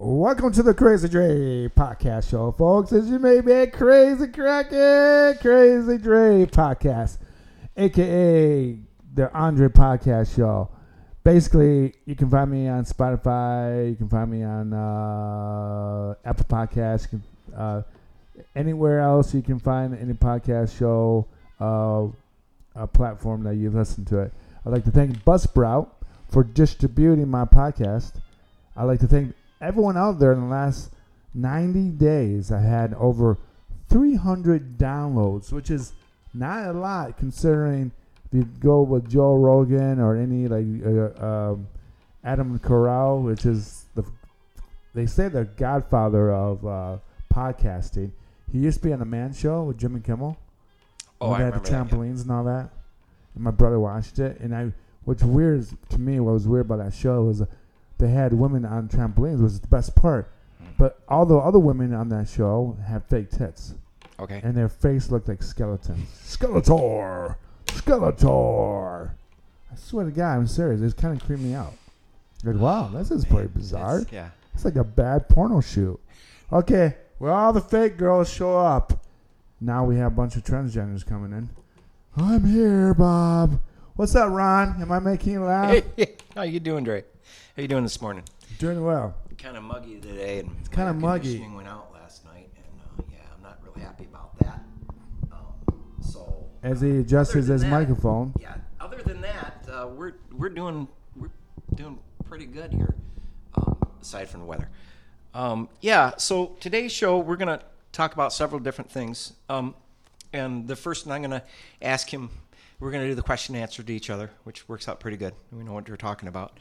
Welcome to the Crazy Dre podcast show, folks. As you may be crazy cracking, Crazy Dre podcast, aka the Andre podcast show. Basically, you can find me on Spotify. You can find me on uh, Apple Podcasts. Can, uh, anywhere else you can find any podcast show, uh, a platform that you listen to it. I'd like to thank Buzzsprout for distributing my podcast. I'd like to thank everyone out there in the last 90 days. I had over 300 downloads, which is not a lot considering if you go with Joe Rogan or any like uh, um, Adam Carolla, which is the they say the godfather of uh, podcasting. He used to be on the Man Show with Jimmy Kimmel. Oh, I had the remember that, yeah. trampolines and all that. And my brother watched it, and I, what's weird to me, what was weird about that show was uh, they had women on trampolines, was the best part. Mm. But all the other women on that show had fake tits, Okay. and their face looked like skeletons. Skeletor, Skeletor. I swear to God, I'm serious. It's kind of creeped me out. Like, wow, this is pretty bizarre. It's- yeah. It's like a bad porno shoot. Okay, well, all the fake girls show up. Now we have a bunch of transgenders coming in. I'm here, Bob. What's up, Ron? Am I making you laugh? How you doing, Dre? How you doing this morning? Doing well. Kind of muggy today, and it's kinda muggy. Went out last night, and uh, yeah, I'm not really happy about that. Um, so As he adjusts his that- microphone. yeah. Other than that, uh, we're we're doing we're doing pretty good here, um, aside from the weather. Um, yeah. So today's show, we're gonna talk about several different things. Um, and the first I'm gonna ask him. We're gonna do the question and answer to each other, which works out pretty good. We know what we're talking about.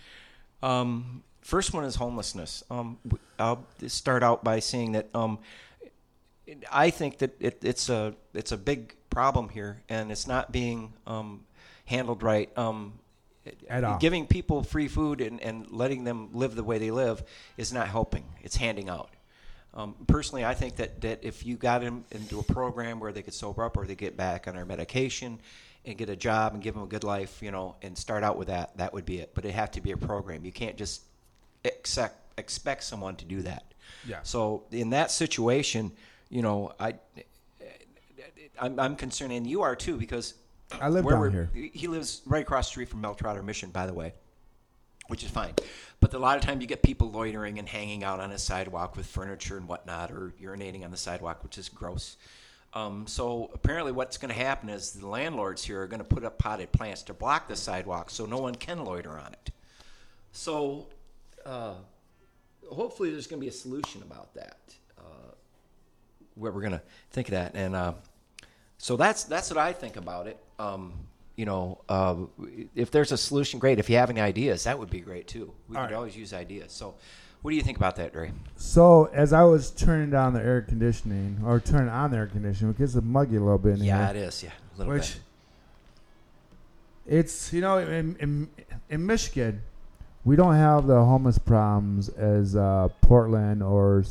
Um, first one is homelessness. Um, I'll start out by saying that um, I think that it, it's a it's a big problem here, and it's not being um, handled right. Um, At all. Giving people free food and, and letting them live the way they live is not helping. It's handing out. Um, personally, I think that, that if you got them into a program where they could sober up or they get back on their medication and get a job and give them a good life, you know, and start out with that, that would be it. But it have to be a program. You can't just expect expect someone to do that. Yeah. So in that situation, you know, I, I'm, I'm concerned, and you are too, because I live where down here. He lives right across the street from Mel Trotter Mission, by the way, which is fine. But a lot of time you get people loitering and hanging out on a sidewalk with furniture and whatnot, or urinating on the sidewalk, which is gross. Um, so apparently, what's going to happen is the landlords here are going to put up potted plants to block the sidewalk, so no one can loiter on it. So uh, hopefully, there's going to be a solution about that. Uh, where we're going to think of that, and uh, so that's that's what I think about it. Um, you know, uh, if there's a solution, great. If you have any ideas, that would be great too. We All could right. always use ideas. So, what do you think about that, Dre? So as I was turning down the air conditioning, or turning on the air conditioning, because it's muggy a little bit in Yeah, here. it is. Yeah, a little Which bit. it's you know in in in Michigan, we don't have the homeless problems as uh, Portland or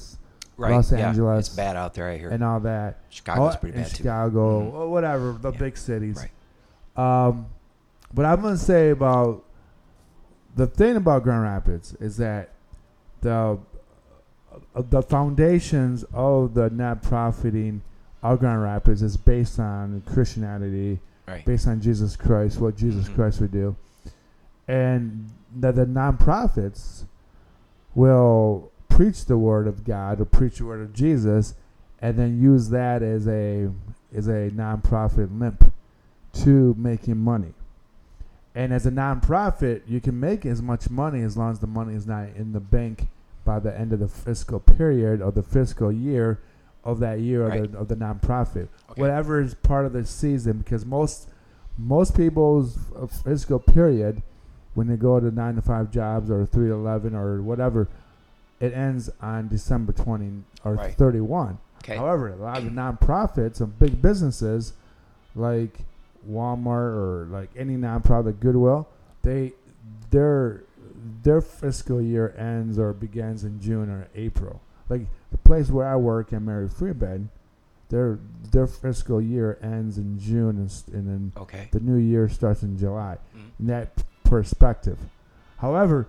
Right. Los yeah, Angeles It's bad out there. I hear. and all that. Chicago's Oh, pretty bad too. Chicago, Mhm. whatever the Yeah. big cities. Right. Um, but I'm gonna say about the thing about Grand Rapids is that the uh, the foundations of the not profiting of Grand Rapids is based on Christianity, Right. based on Jesus Christ, what Jesus Mhm. Christ would do, and that the nonprofits will preach the word of God or preach the word of Jesus, and then use that as a as a nonprofit limp to making money. And as a nonprofit, you can make as much money as long as the money is not in the bank by the end of the fiscal period or the fiscal year of that year of, the, of the nonprofit. Okay. Whatever is part of the season, because most most people's fiscal period, when they go to nine to five jobs or three to eleven or whatever, it ends on December twenty or Right. thirty one. Okay. However, a lot of nonprofits and big businesses, like Walmart or like any nonprofit, Goodwill, they their their fiscal year ends or begins in June or April. Like the place where I work at Mary Free Bed, their their fiscal year ends in June and, s- and then Okay. the new year starts in July. Mhm. In that p- perspective, however,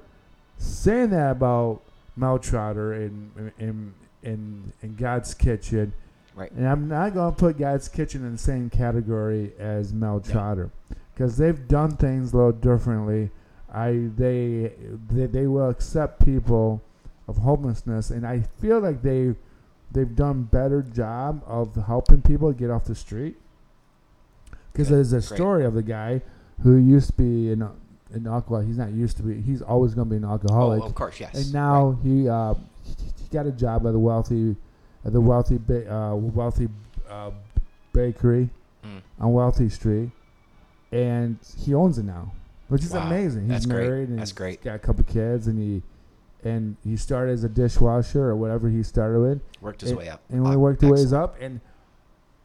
saying that about Mel Trotter in in in in God's Kitchen. Right. And I'm not going to put God's Kitchen in the same category as Mel. Trotter because they've done things a little differently. I they, they they will accept people of homelessness, and I feel like they they've done better job of helping people get off the street. Because there's a Great. story of the guy who used to be an an alcohol. He's not used to be. He's always going to be an alcoholic. Oh, of course, yes. And now he uh, he got a job at the wealthy at the wealthy ba- uh, wealthy uh, bakery Mm. on Wealthy Street, and he owns it now, which is Wow, amazing. He's that's great. married and That's he's great. got a couple kids, and he and he started as a dishwasher or whatever he started with, Worked his and, way up. and we worked ways excellent. up. And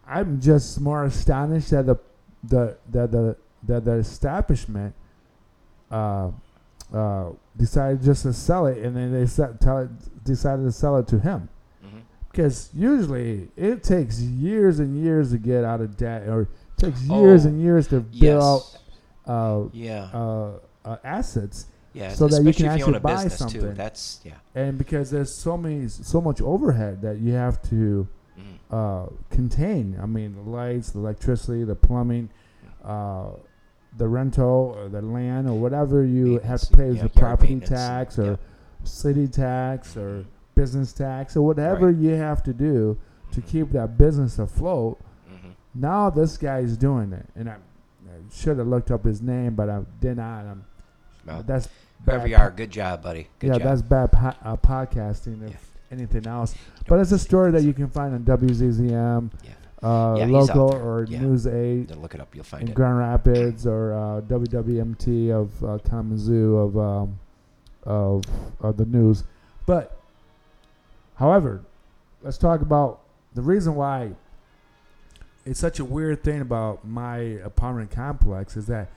I'm just more astonished that the the that the that the establishment uh, uh, decided just to sell it, and then they set, tell it, decided to sell it to him. Because usually it takes years and years to get out of debt, or it takes years Oh, and years to build Yes. out uh, Yeah. uh, uh, assets. yeah. so that you can you actually a buy something. too. That's yeah. And because there's so many, so much overhead that you have to Mhm. uh, contain. I mean, the lights, the electricity, the plumbing, uh, the rental, or the land, or whatever you have to pay as yeah, a property tax or yeah. city tax or Mhm. Business tax or whatever Right. you have to do to keep that business afloat. Mhm. Now this guy's doing it, and I, I should have looked up his name, but I did not. I'm, Well, that's whoever you are, good job, buddy. Good yeah, job. that's bad po- uh, podcasting. If Yeah. anything else, but it's a story that you can find on WZZM, Yeah. uh, Yeah, local or Yeah. News Eight To look it up, you'll in find it. Grand Rapids or uh, WWMT of uh, Kalamazoo of um, of of the news. But, however, let's talk about the reason why it's such a weird thing about my apartment complex is that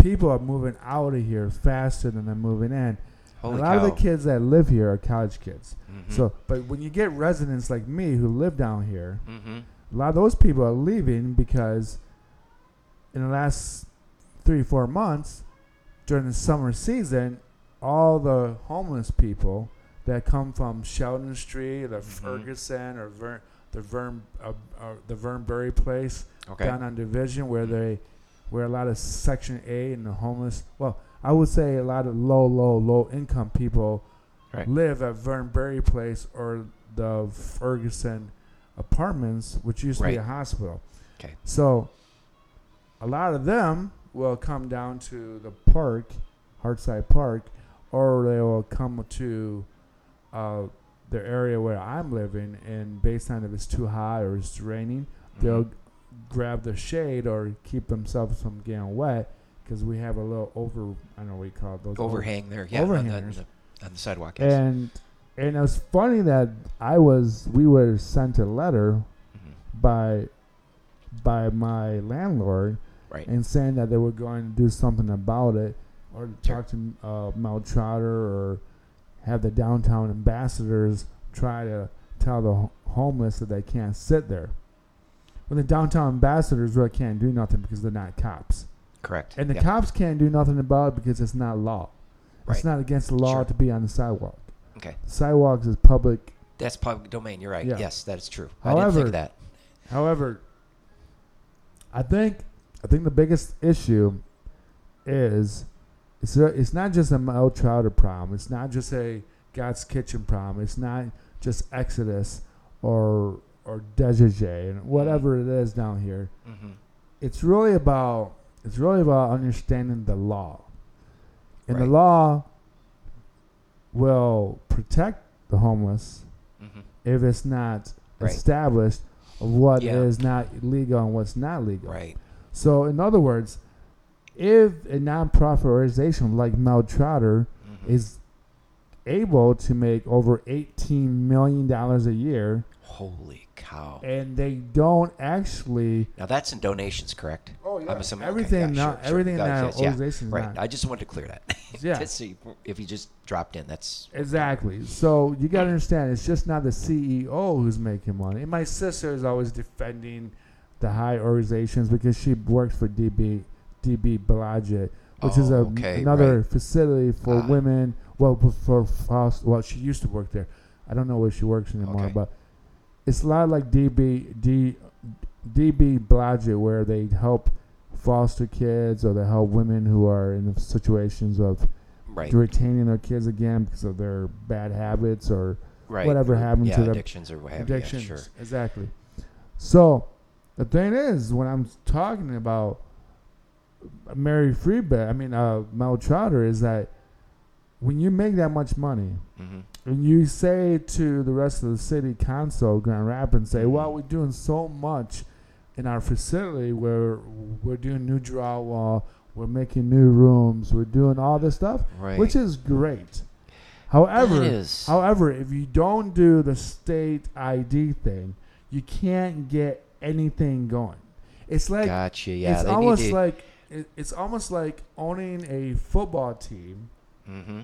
people are moving out of here faster than they're moving in. Holy a lot cow. of the kids that live here are college kids. Mhm. So, but when you get residents like me who live down here, Mhm. a lot of those people are leaving because in the last three, four months during the summer season, all the homeless people that come from Sheldon Street, or Ferguson, or the Vern, uh, uh, the Verne Barry place Okay. down on Division, where Mhm. they, where a lot of Section A and the homeless, well, I would say a lot of low, low, low income people Right. live at Verne Barry Place or the Ferguson apartments, which used to be a hospital. Okay. So a lot of them will come down to the park, Heartside Park, or they will come to uh, the area where I'm living, and based on if it's too hot or it's raining, they'll Mhm. grab the shade or keep themselves from getting wet because we have a little over, I don't know what you call it, those over- overhang there. Yeah. On the, on the sidewalk. Yes. and and it was funny that I was we were sent a letter Mhm. by by my landlord Right. and saying that they were going to do something about it or Sure. talk to uh, Mel Trotter or have the downtown ambassadors try to tell the homeless that they can't sit there. When the downtown ambassadors really can't do nothing because they're not cops. Correct. And the yeah. cops can't do nothing about it because it's not law. Right. It's not against the law Sure. to be on the sidewalk. Okay. Sidewalks is public That's public domain. You're right. Yeah. Yes, that is true. I didn't think of that. However, I think I think the biggest issue is it's a, it's not just a Mel Trotter problem. It's not just a God's Kitchen problem. It's not just Exodus or or Desjardins and whatever it is down here. hmm It's really about it's really about understanding the law, and the law will protect the homeless hmm if it's not Right. established of what is Yeah. not legal and what's not legal. Right. So, in other words, if a nonprofit organization like Mel Trotter Mhm. is able to make over eighteen million dollars a year, Holy cow. and they don't actually Now that's in donations, correct? oh I'm assuming okay, everything yeah, not sure, sure. everything it, that yes, yeah. Right. not I just wanted to clear that. Yeah. see if you just dropped in, that's Exactly. So you got to understand, it's just not the CEO who's making money. And my sister is always defending the high organizations because she works for DB DB Blodgett, which is Oh, a, okay, another right. facility for Ah. women well before Foster. Well, she used to work there. I don't know where she works anymore, Okay. but it's a lot like DB D DB Blodgett, where they help foster kids or they help women who are in situations of Right. retaining their kids again because of their bad habits or Right. whatever Or- happened yeah, to them. addictions or what have you. Yeah, addictions. sure. Exactly. So the thing is, when I'm talking about Mary Free Bed, I mean uh, Mel Trotter, is that when you make that much money hmm and you say to the rest of the city council, Grand Rapids, say. "Well, we're doing so much in our facility where we're doing new drywall, we're making new rooms, we're doing all this stuff, Right. which is great." However. However, if you don't do the state ID thing, you can't get anything going. It's like gotcha. Yeah. it's almost like it, it's almost like owning a football team hmm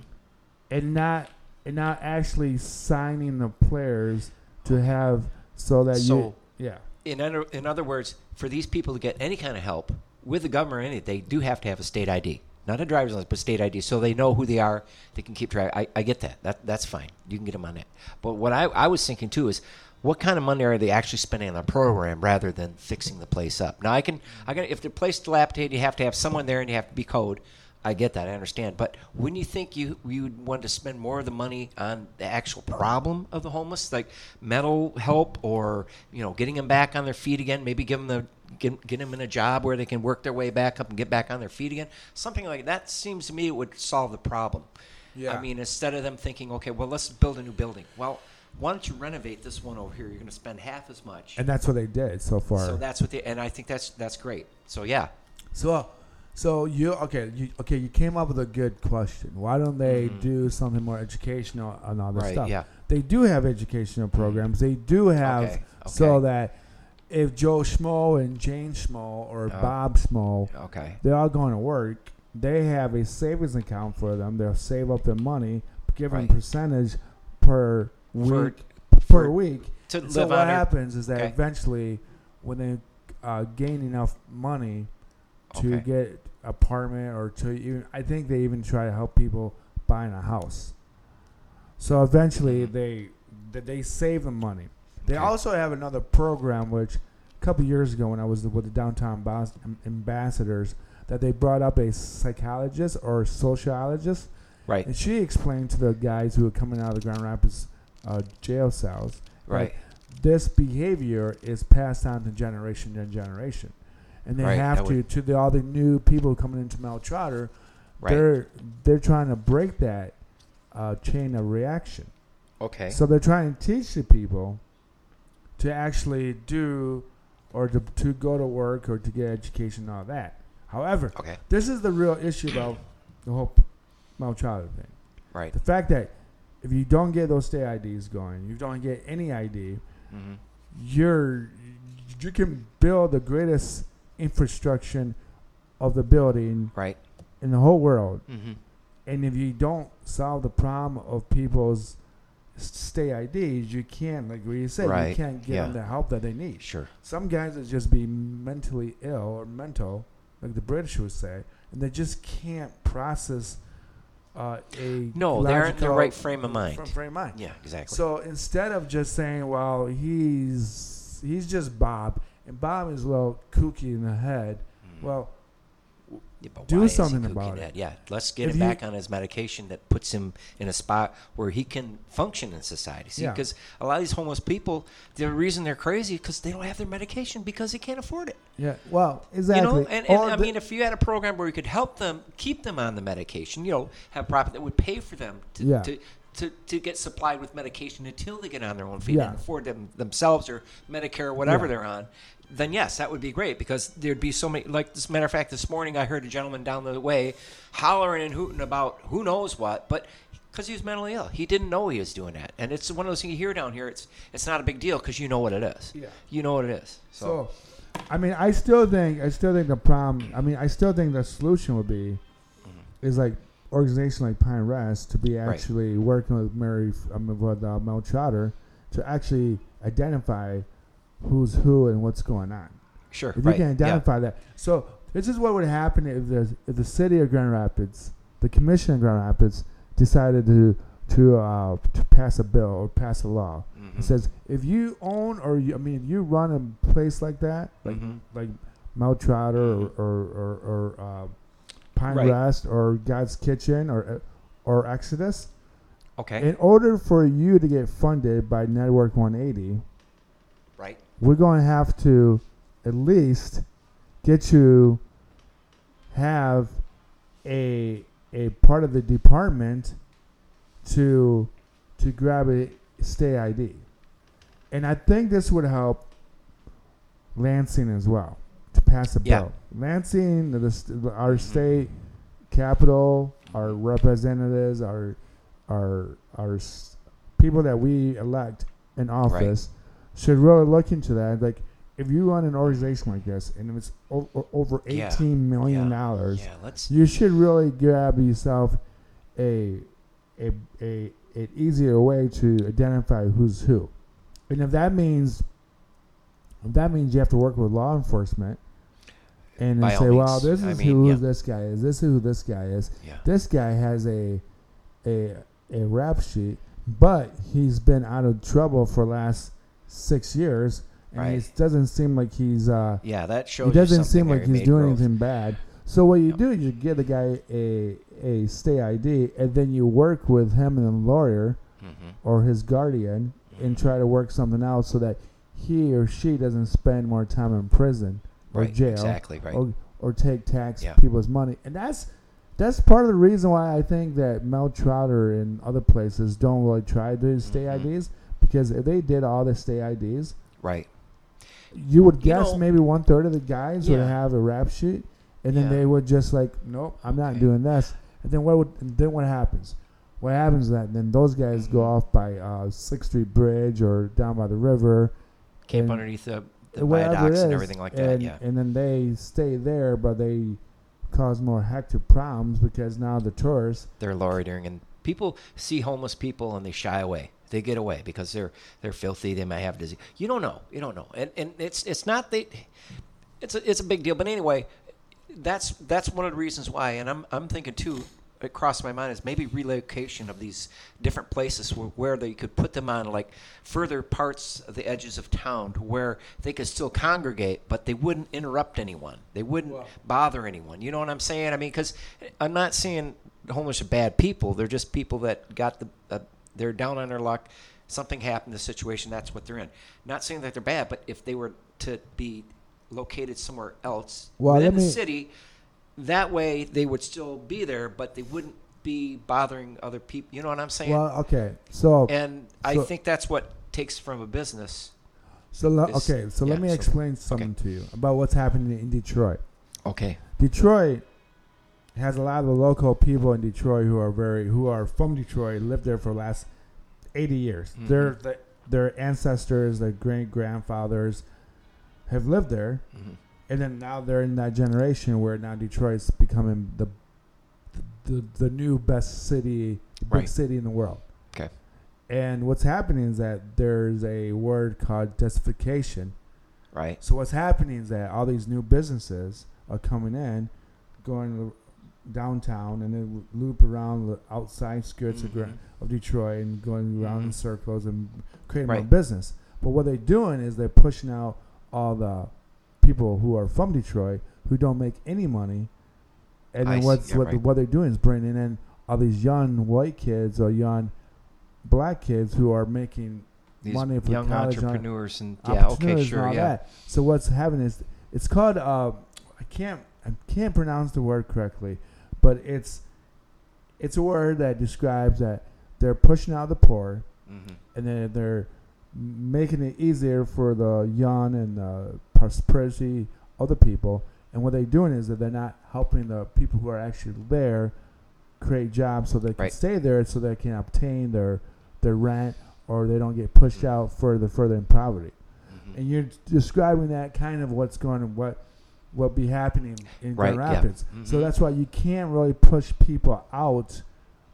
and not and not actually signing the players to have so that So- you yeah in other, in other words, for these people to get any kind of help with the government, or anything, they do have to have a state ID, not a driver's license, but state ID, so they know who they are. They can keep track. I, I get that. That that's fine. You can get them on that. But what I, I was thinking too is, what kind of money are they actually spending on the program rather than fixing the place up? Now I can I can if the place dilapidated, you have to have someone there and you have to be code. I get that. I understand. But wouldn't you think you you would want to spend more of the money on the actual problem of the homeless, like mental help or you know getting them back on their feet again? Maybe give them the get, get them in a job where they can work their way back up and get back on their feet again. Something like that seems to me it would solve the problem. Yeah. I mean, instead of them thinking, okay, well, let's build a new building. Well, why don't you renovate this one over here? You're going to spend half as much. and that's what they did so far. So that's what they, and I think that's that's great. So yeah, So, so you okay? You okay? You came up with a good question. Why don't they Mhm. do something more educational and all this right, stuff? yeah, They do have educational programs. They do have Okay, so that if Joe Schmo and Jane Schmo or Oh. Bob Schmo, okay, they're all going to work. They have a savings account for them. They'll save up their money, give them Right. percentage per week for- per week. to And so what. Happens is that Okay. eventually, when they uh, gain enough money to Okay. get apartment or to even, I think they even try to help people buying a house. So eventually, Mhm. they they save the money. They Okay. also have another program which a couple years ago when I was with the downtown Bos- ambassadors that they brought up a psychologist or sociologist right, and she explained to the guys who were coming out of the Grand Rapids uh, jail cells right, this behavior is passed on to generation to generation, and they Right, have to would- to the, all the new people coming into Mount Trotter. right. They're they're trying to break that uh, chain of reaction. Okay, So they're trying to teach the people to actually do or to, to go to work or to get education and all that. However, okay, this is the real issue about the whole Mount Trotter thing. right. The fact that if you don't get those state IDs going, you don't get any ID, hmm you're you can build the greatest infrastructure of the building Right. in the whole world, hmm and if you don't solve the problem of people's state IDs, you can't, like what you said, you can't get yeah. them the help that they need. Sure. Some guys are just be mentally ill or mental, like the British would say, and they just can't process uh, a No, they're in the right frame of mind. fr- frame of mind. Yeah, exactly. So instead of just saying, "Well, he's he's just Bob," and Bob is a little kooky in the head, Mhm. well, Yeah, but do he something about it. that? Yeah, let's get If him back on his medication that puts him in a spot where he can function in society. See, Yeah. because a lot of these homeless people, the reason they're crazy because they don't have their medication because they can't afford it. yeah, well, exactly. You know, and, and I the- mean, if you had a program where you could help them keep them on the medication, you know, have profit that would pay for them to, Yeah. to, to, to get supplied with medication until they get on their own feet Yeah. and afford them themselves or Medicare or whatever Yeah. they're on, then yes, that would be great because there'd be so many. Like, as a matter of fact, this morning I heard a gentleman down the way hollering and hooting about who knows what, but because he was mentally ill, he didn't know he was doing that, and it's one of those things you hear down here. It's it's not a big deal because you know what it is. Yeah. You know what it is. So, So, I mean, I still think I still think the problem. I mean, I still think the solution would be Mhm. is like organization like Pine Rest to be Right. actually working with Mary I mean, with uh, Mel Trotter to actually identify who's who and what's going on. sure, If right, you can yeah. identify that, so this is what would happen if the if the city of Grand Rapids, the commission of Grand Rapids, decided to to uh, to pass a bill or pass a law. Mhm. It says if you own or you, I mean if you run a place like that, like Mhm. like Mel Trotter Mhm. or or, or, or uh, Pine Right. Rest or God's Kitchen or or Exodus, Okay. in order for you to get funded by Network 180, right. We're going to have to at least get you have a a part of the department to to grab a stay ID. And I think this would help Lansing as well to pass a Yeah. bill. Lansing, the, st- our state capital, our representatives, our our our people that we elect in office should really look into that. Like, if you run an organization like this and it's o- over Yeah. eighteen million Yeah. dollars, Yeah. You should really grab yourself a a a an easier way to identify who's who. And if that means if that means you have to work with law enforcement and By say, well, this I is mean, who this guy is, this is who this guy is. Yeah. This guy has a a a rap sheet, but he's been out of trouble for last six years, and Right. it doesn't seem like he's uh, Yeah. That shows. he doesn't seem like he's doing growth. anything bad. So what you Yep. do is you give the guy a a stay ID, and then you work with him and the lawyer Mhm. or his guardian, and try to work something out so that he or she doesn't spend more time in prison or Right. jail Exactly. Right. or or take tax Yeah. people's money, and that's that's part of the reason why I think that Mel Trotter and other places don't really try to stay Mhm. IDs because if they did all the stay IDs, right. you would You guess know- maybe one third of the guys would have a rap sheet, and then Yeah. they would just like, nope, I'm not Okay. doing this. And then what would and then what happens? What happens is that then those guys go Mhm. off by uh, Sixth Street Bridge or down by the river, Camp and- underneath the, the and whatever viaducts and everything like that. and, Yeah. and then they stay there, but they cause more hectic problems because now the tourists. They're loitering, and people see homeless people and they shy away. They get away because they're they're filthy. They might have disease. You don't know. You don't know. And and it's it's not they. It's a it's a big deal. But anyway, that's that's one of the reasons why. And I'm I'm thinking too. It crossed my mind is maybe relocation of these different places where, where they could put them on like further parts of the edges of town to where they could still congregate, but they wouldn't interrupt anyone. They wouldn't bother anyone. You know what I'm saying? I mean, because I'm not saying the homeless are bad people. They're just people that got the uh, they're down on their luck. Something happened, the situation. That's what they're in. Not saying that they're bad, but if they were to be located somewhere else Well, let the city, that way they would still be there, but they wouldn't be bothering other people. You know what I'm saying? Well, okay, so and I think that's what takes from a business. so le- okay, so yeah, let me so- explain something to you about what's happening in Detroit. Okay. Detroit has a lot of the local people in Detroit who are very who are from Detroit, lived there for the last eighty years. Mhm. Their their ancestors, their great grandfathers, have lived there, hmm and then now they're in that generation where now Detroit's becoming the the, the new best city, big Right. city in the world. Okay. And what's happening is that there's a word called densification. Right. So what's happening is that all these new businesses are coming in, going downtown, and then loop around the outside skirts of, gra- Mhm. of Detroit and going around in Mhm. circles and creating more Right. business. But what they're doing is they're pushing out all the people who are from Detroit who don't make any money, and I then see. what's Yeah, what right. what they're doing is bringing in all these young white kids or young black kids who are making These money for young college entrepreneurs and yeah, okay, opportunities and sure, all yeah. that. So what's happening is it's called uh, I can't I can't pronounce the word correctly, but it's it's a word that describes that they're pushing out the poor hmm and then they're making it easier for the young and the prosperity of the people. And what they're doing is that they're not helping the people who are actually there create jobs so they can Right. stay there so they can obtain their their rent or they don't get pushed out further further in poverty hmm and you're describing that kind of what's going on, what what be happening in Right, Grand yeah. Rapids. So mm-hmm. that's why you can't really push people out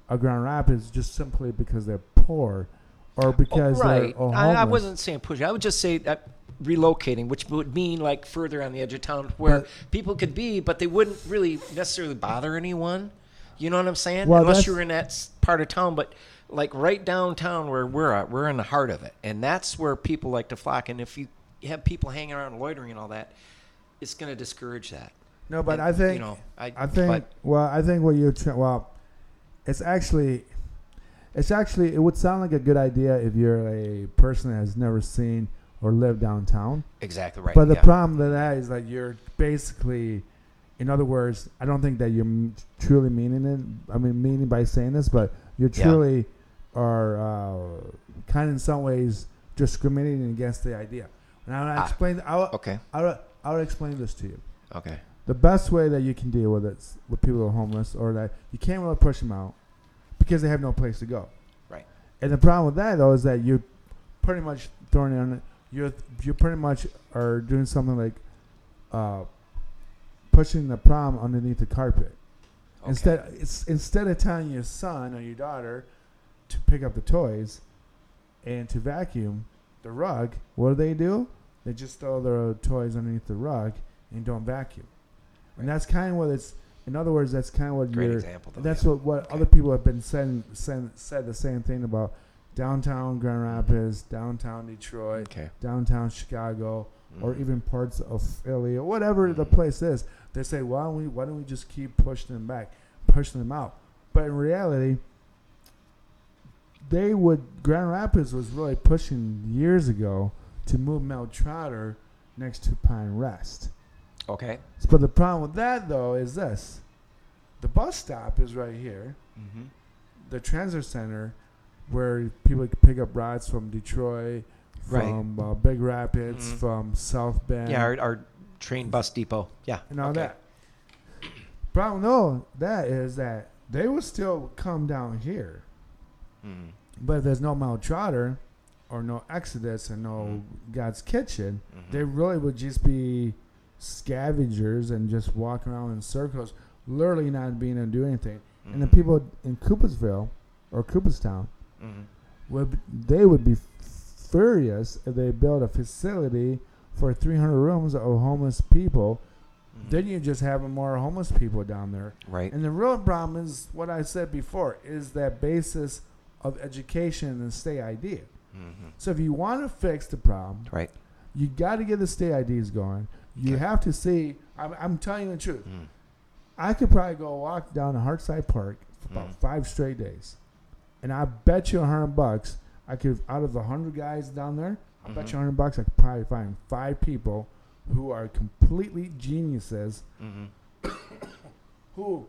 of Grand Rapids just simply because they're poor or because oh, right. they're or I, I wasn't saying push. I would just say that relocating, which would mean like further on the edge of town where But- people could be, but they wouldn't really necessarily bother anyone. You know what I'm saying? Well, Unless you're in that part of town, but like right downtown where we're at, we're in the heart of it, and that's where people like to flock. And if you have people hanging around loitering and all that, it's going to discourage that. No, but And, I think you know, I, I think but- well, I think what you're trying well, it's actually it's actually it would sound like a good idea if you're a person that has never seen or lived downtown. exactly right. But the yeah. problem with that is that you're basically, in other words, I don't think that you're m- truly meaning it. I mean, meaning by saying this, but you Yeah. truly are uh, kind of in some ways discriminating against the idea. And I'll Ah. explain. I'll, Okay. I'll, I'll explain this to you. Okay. The best way that you can deal with it with people who are homeless or that you can't really push them out because they have no place to go. Right. And the problem with that though is that you're pretty much throwing it on you're you pretty much are doing something like uh, pushing the problem underneath the carpet. Okay. Instead, it's instead of telling your son or your daughter to pick up the toys and to vacuum the rug, what do they do? They just throw their toys underneath the rug and don't vacuum. Right. And that's kind of what it's. In other words, that's kind of what Great you're. example. Though, That's yeah. what what Okay. other people have been saying, saying said the same thing about downtown Grand Rapids, downtown Detroit, Okay. downtown Chicago, or Mhm. even parts of Philly or whatever the Mhm. place is. They say, why don't we why don't we just keep pushing them back, pushing them out? But in reality, they would Grand Rapids was really pushing years ago to move Mel Trotter next to Pine Rest. Okay. But the problem with that though is this: the bus stop is right here. Mm-hmm. The transit center, where people can pick up rides from Detroit, Right. from uh, Big Rapids, Mhm. from South Bend. Yeah, our, our train bus depot. Yeah. and all okay. that. Problem though, that is that they will still come down here, Mhm. but if there's no Mount Trotter, or no Exodus, and no God's Kitchen, Mhm. they really would just be scavengers and just walk around in circles, literally not being able to do anything. And the Mhm. people in Coopersville or Cooperstown Mhm. would they would be furious if they built a facility for 300 rooms of homeless people. Mhm. Then you just have more homeless people down there. Right. And the real problem is what I said before is that basis of education and state ID. Mhm. So if you want to fix the problem, Right. you got to get the state IDs going. You have to see. I'm, I'm telling you the truth. Mhm. I could probably go walk down to Heartside Park for about Mm. five straight days, and I bet you a hundred bucks I could. Out of the hundred guys down there, I bet Mhm. you a hundred bucks I could probably find five people who are completely geniuses Mhm. who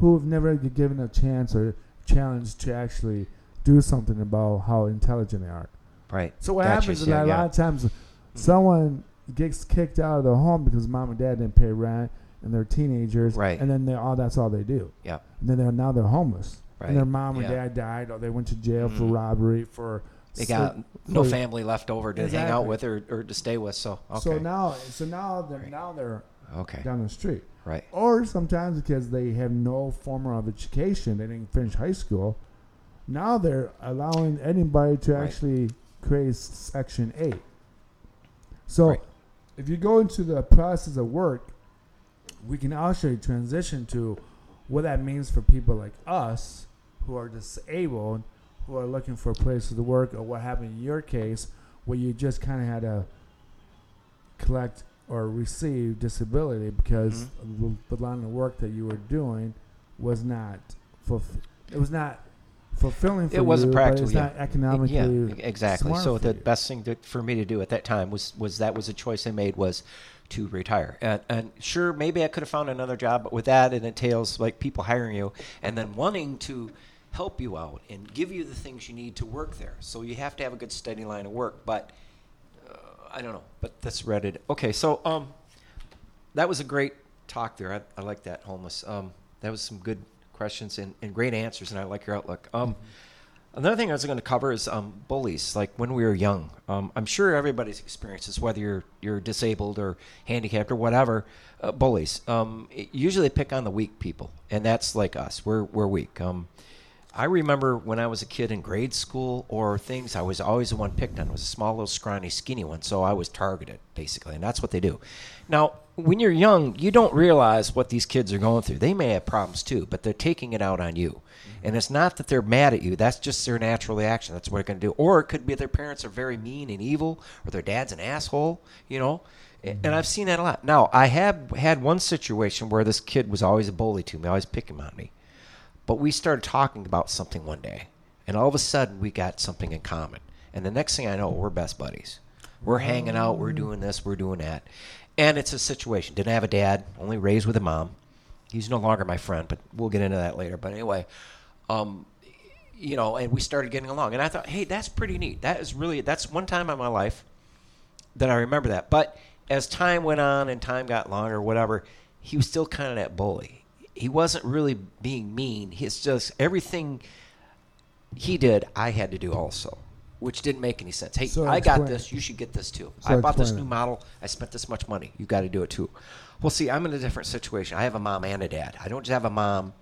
who have never been given a chance or challenge to actually do something about how intelligent they are. Right. So what Gotcha, happens is yeah, that a yeah. lot of times Mhm. someone gets kicked out of the home because mom and dad didn't pay rent and they're teenagers, Right. And then they all that's all they do. Yeah. And then they're now they're homeless, Right. and their mom and Yeah. dad died, or they went to jail for Mhm. robbery for. They so- got no for- family left over to hang out with or, or to stay with. So okay. So now, so now they're Right. now they're okay. down the street, Right. or sometimes because they have no form of education, they didn't finish high school. Now they're allowing anybody to Right. actually create Section Eight. So, Right. if you go into the process of work, we can actually transition to what that means for people like us who are disabled, who are looking for places to work, or what happened in your case, where you just kind of had to collect or receive disability because Mhm. the, the line of work that you were doing was not fulf- it was not fulfilling for It wasn't you, practical, yeah. not economically yeah, exactly. So the you. best thing to, for me to do at that time was was that was a choice I made was to retire. And, and sure, maybe I could have found another job, but with that, it entails like people hiring you and then wanting to help you out and give you the things you need to work there. So you have to have a good steady line of work. But uh, I don't know. But that's Reddit. Okay, so um, that was a great talk there. I, I like that homeless. Um, that was some good questions and, and great answers, and I like your outlook. Um, Another thing I was going to cover is um, bullies. Like when we were young, um, I'm sure everybody's experiences, whether you're you're disabled or handicapped or whatever, uh, bullies. Um, usually pick on the weak people, and that's like us. We're we're weak. I remember when I was a kid in grade school or things, I was always the one picked on. I was a small, little, scrawny, skinny one, so I was targeted basically, and that's what they do. Now, when you're young, you don't realize what these kids are going through. They may have problems too, but they're taking it out on you. Mm-hmm. And it's not that they're mad at you. That's just their natural reaction. That's what they're going to do. Or it could be their parents are very mean and evil, or their dad's an asshole. You know. And mm-hmm. I've seen that a lot. Now, I have had one situation where this kid was always a bully to me, always picking on me. But we started talking about something one day, and all of a sudden we got something in common. And the next thing I know, we're best buddies. We're hanging out, we're doing this, we're doing that. And it's a situation. Didn't have a dad, only raised with a mom. He's no longer my friend, but we'll get into that later. But anyway, um, you know, and we started getting along. And I thought, hey, that's pretty neat. That is really, that's one time in my life that I remember that. But as time went on and time got longer, whatever, he was still kind of that bully. He wasn't really being mean. He's just everything he did, I had to do also, which didn't make any sense. Hey, So I got this. You should get this too. So I bought this new it. model. I spent this much money. You got to do it too. Well, see, I'm in a different situation. I have a mom and a dad. I don't just have a mom.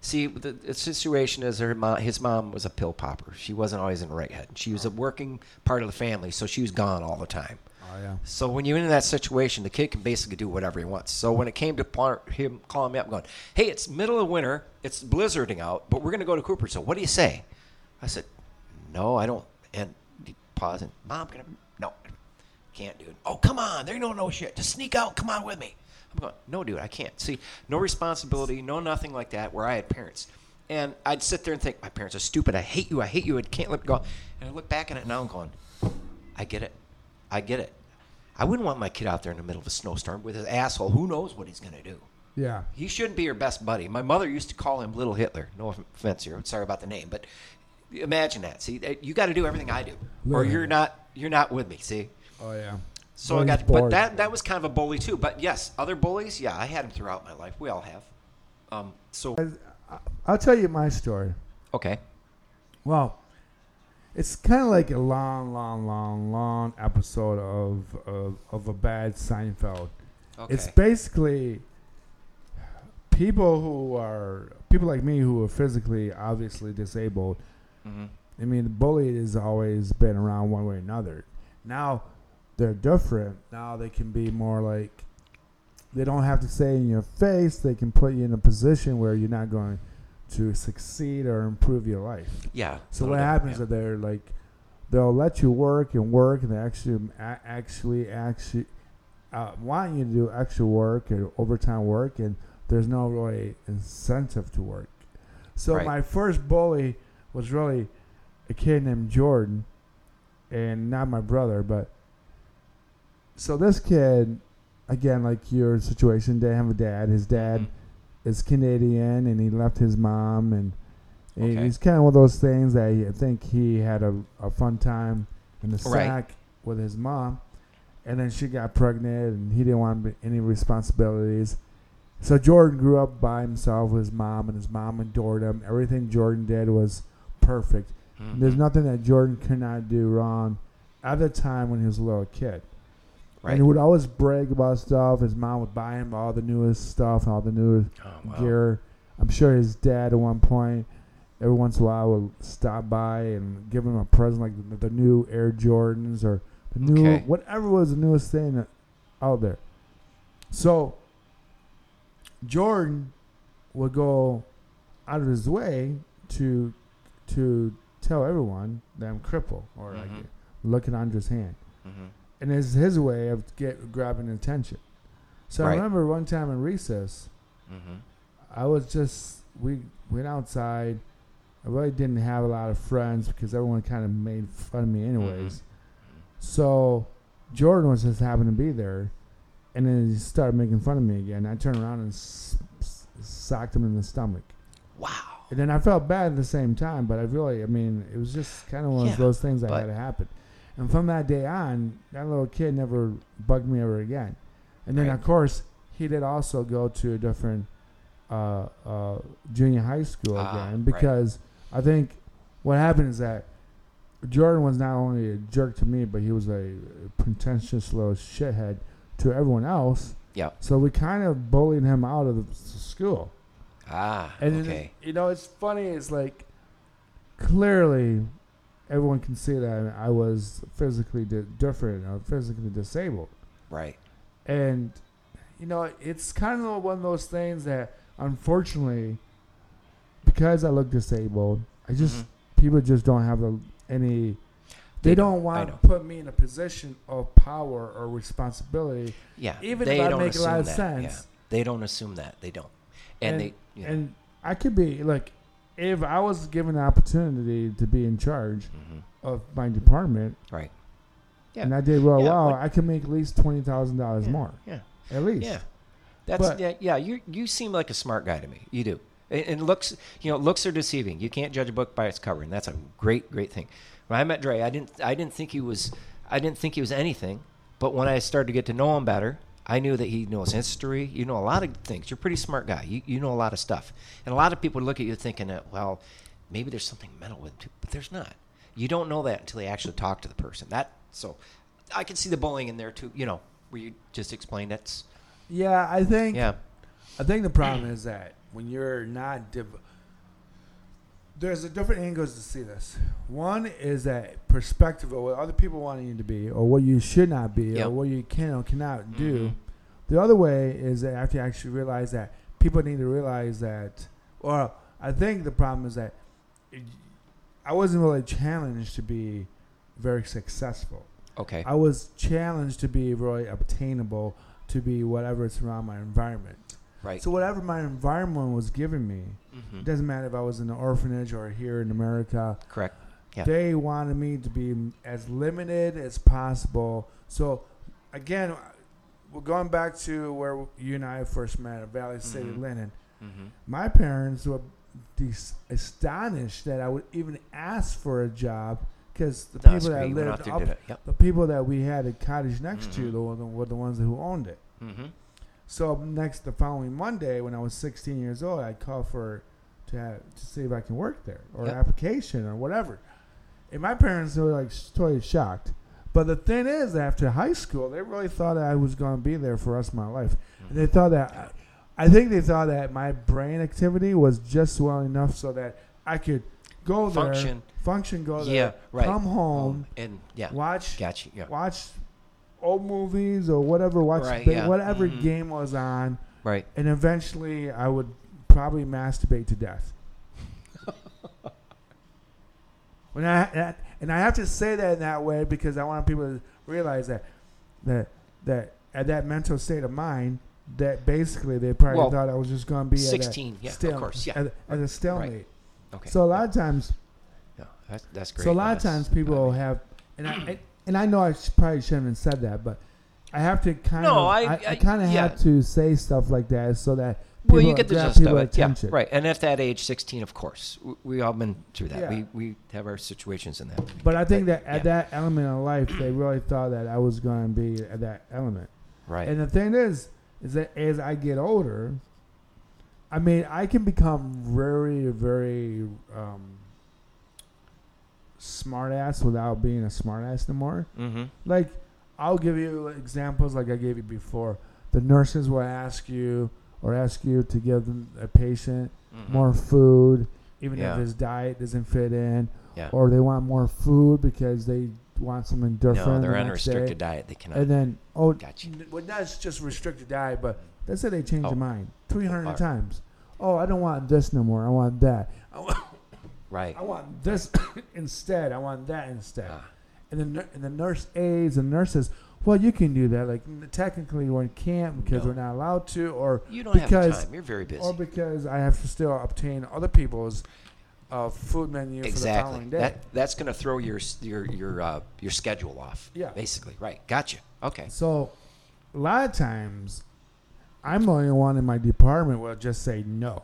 See, the, the situation is her mom, his mom was a pill popper. She wasn't always in the right head. She was a working part of the family, so she was gone all the time. Oh yeah. So when you're in that situation, the kid can basically do whatever he wants. So when it came to him calling me up going, "Hey, it's middle of winter, it's blizzarding out, but we're going to go to Cooper. So what do you say?" I said, "No, I don't." And paused and, "Mom, I?" No, can't, dude. Oh, come on, they don't know no shit. Just sneak out. Come on with me. I'm going, "No, dude, I can't." See, no responsibility, no nothing like that. Where I had parents. And I'd sit there and think, my parents are stupid. I hate you. I hate you. I can't let go. And I look back at it now and going, I get it. I get it. I wouldn't want my kid out there in the middle of a snowstorm with his asshole. Who knows what he's going to do? Yeah. He shouldn't be your best buddy. My mother used to call him Little Hitler. No offense here. Sorry about the name, but imagine that. See, you got to do everything I do, or you're not. You're not with me. See. Oh yeah. So I got, but that that was kind of a bully too. But yes, other bullies, yeah, I had them throughout my life. We all have. Um. So I'll tell you my story. okay. Well, it's kind of like a long, long, long, long episode of of, of a bad Seinfeld. Okay. It's basically people who are people like me who are physically obviously disabled. hmm I mean, the bully has always been around one way or another. Now they're different. Now they can be more like they don't have to say in your face. They can put you in a position where you're not going to succeed or improve your life. Yeah. So what happens yeah. is they're like they'll let you work and work, and they actually actually actually uh, want you to do extra work or overtime work, and there's no really incentive to work. So Right. my first bully was really a kid named Jordan, and not my brother, but so this kid, again, like your situation, didn't have a dad. His dad Mhm. Is Canadian, and he left his mom, and, and Okay. he's kind of one of those things that he, I think he had a, a fun time in the Right. sack with his mom, and then she got pregnant, and he didn't want any responsibilities. So Jordan grew up by himself with his mom, and his mom adored him. Everything Jordan did was perfect. Mhm. There's nothing that Jordan could not do wrong at the time when he was a little kid. Right. And he would always brag about stuff. His mom would buy him all the newest stuff, all the newest Oh, wow. gear. I'm sure his dad at one point, every once in a while, would stop by and give him a present like the, the new Air Jordans or the new Okay. whatever was the newest thing out there. So Jordan would go out of his way to to tell everyone that I'm crippled or like Mhm. look at Andre's hand Mhm. And it's his way of get grabbing attention. So I remember one time in recess, Mhm. I was just we went outside. I really didn't have a lot of friends because everyone kind of made fun of me anyways. So Jordan was just happened to be there, and then he started making fun of me again. I turned around and s- s- socked him in the stomach. Wow. And then I felt bad at the same time, but I really, I mean, it was just kind of one Yeah, of those things that had to happen. And from that day on, that little kid never bugged me ever again. And then, Right. of course, he did also go to a different uh, uh, junior high school Ah, again right. because I think what happened is that Jordan was not only a jerk to me, but he was a pretentious little shithead to everyone else. Yeah. So we kind of bullied him out of the school. Ah. And okay. you know, it's funny. It's like clearly, everyone can see that I was physically di- different or physically disabled, Right. and you know, it's kind of one of those things that, unfortunately, because I look disabled, I just Mhm. people just don't have any. They, They don't. Want to put me in a position of power or responsibility, Yeah. even they if I make a lot of that. sense. Yeah. They don't assume that. They don't. And, And- they. You know, And I could be like, if I was given the opportunity to be in charge mhm. of my department, Right. Yeah. and I did real Yeah, well, what- I could make at least twenty thousand dollars more, Yeah. at least. Yeah. That's But- yeah, yeah. You you seem like a smart guy to me. You do. And, and looks, you know, looks are deceiving. You can't judge a book by its cover, and that's a great, great thing. When I met Dre, I didn't I didn't think he was I didn't think he was anything. But when I started to get to know him better, I knew that he knows history. You know a lot of things. You're a pretty smart guy. You you know a lot of stuff. And a lot of people look at you thinking that well, maybe there's something mental with him, but there's not. You don't know that until you actually talk to the person. That so, I can see the bullying in there too. You know, where you just explained that's Yeah, I think. yeah. I think the problem is that when you're not, div- there's a different angles to see this. One is that perspective of what other people want you to be, or what you should not be, Yep. or what you can or cannot do. Mhm. The other way is that after you actually realize that people need to realize that, or I think the problem is that I wasn't really challenged to be very successful. Okay. I was challenged to be really obtainable, to be whatever it's around my environment. Right. So whatever my environment was giving me, Mhm. it doesn't matter if I was in an orphanage or here in America. Correct. Yeah. They wanted me to be as limited as possible. So again, we're going back to where you and I first met at Valley City Mhm. Linen. Mhm. My parents were dis- astonished that I would even ask for a job because the No, people that great. You went out lived up, and did it. Yep. the people that we had a cottage next to Mhm. the, were the ones who owned it. Mm-hmm. So next, the following Monday, when I was 16 years old, I called for to have, to see if I can work there or Yep. application or whatever. And my parents were like totally shocked. But the thing is, after high school, they really thought I was going to be there for the rest of my life. And they thought that I think they thought that my brain activity was just well enough so that I could go there, Function. function, go there, Yeah. Right. come home, and yeah. watch Gotcha. Yeah. watch old movies or whatever, watch Right, yeah. whatever Mhm. game was on, Right. and eventually I would probably masturbate to death. when I that- and I have to say that in that way because I want people to realize that that that at that mental state of mind that basically they probably Well, thought I was just going to be Sixteen. at a Yeah. stale- Of course. Yeah. at, at a stalemate. Okay. So a lot of times Yeah. That's, that's great. so a lot of times people have, and I and I know I sh- probably shouldn't have said that, but I have to kind No, of I- I, I- kind of yeah. have to say stuff like that so that Well, you get the gist of it. Yeah. Right. And at that age, sixteen, of course, we, we all been through that. Yeah. We we have our situations in that. But I think that Yeah. at that element of life, they really thought that I was going to be at that element. Right. And the thing is, is that as I get older, I mean, I can become very, very um, smart ass without being a smart ass anymore. mm-hmm. Like, I'll give you examples like I gave you before. The nurses will ask you or ask you to give them a patient Mm-hmm. more food, even Yeah. if his diet doesn't fit in, Yeah. or they want more food because they want something different. no, they're the on restricted day. diet. They cannot. And then, oh, Gotcha. well, that's just restricted diet, but let's say they change Oh. their mind 300 Alright. times. Oh, I don't want this no more. I want that. I want, right. I want this instead. I want that instead. Ah, And the and the nurse aides and nurses, well, you can do that. Like technically, we can't because No. we're not allowed to, or you don't have because- time. You're very busy. or because I have to still obtain other people's uh, food menu for the exactly. following day. That that's going to throw your s- your your uh, your schedule off. Yeah. Basically. Right. Gotcha. Okay. So, a lot of times, I'm the only one in my department will just say no.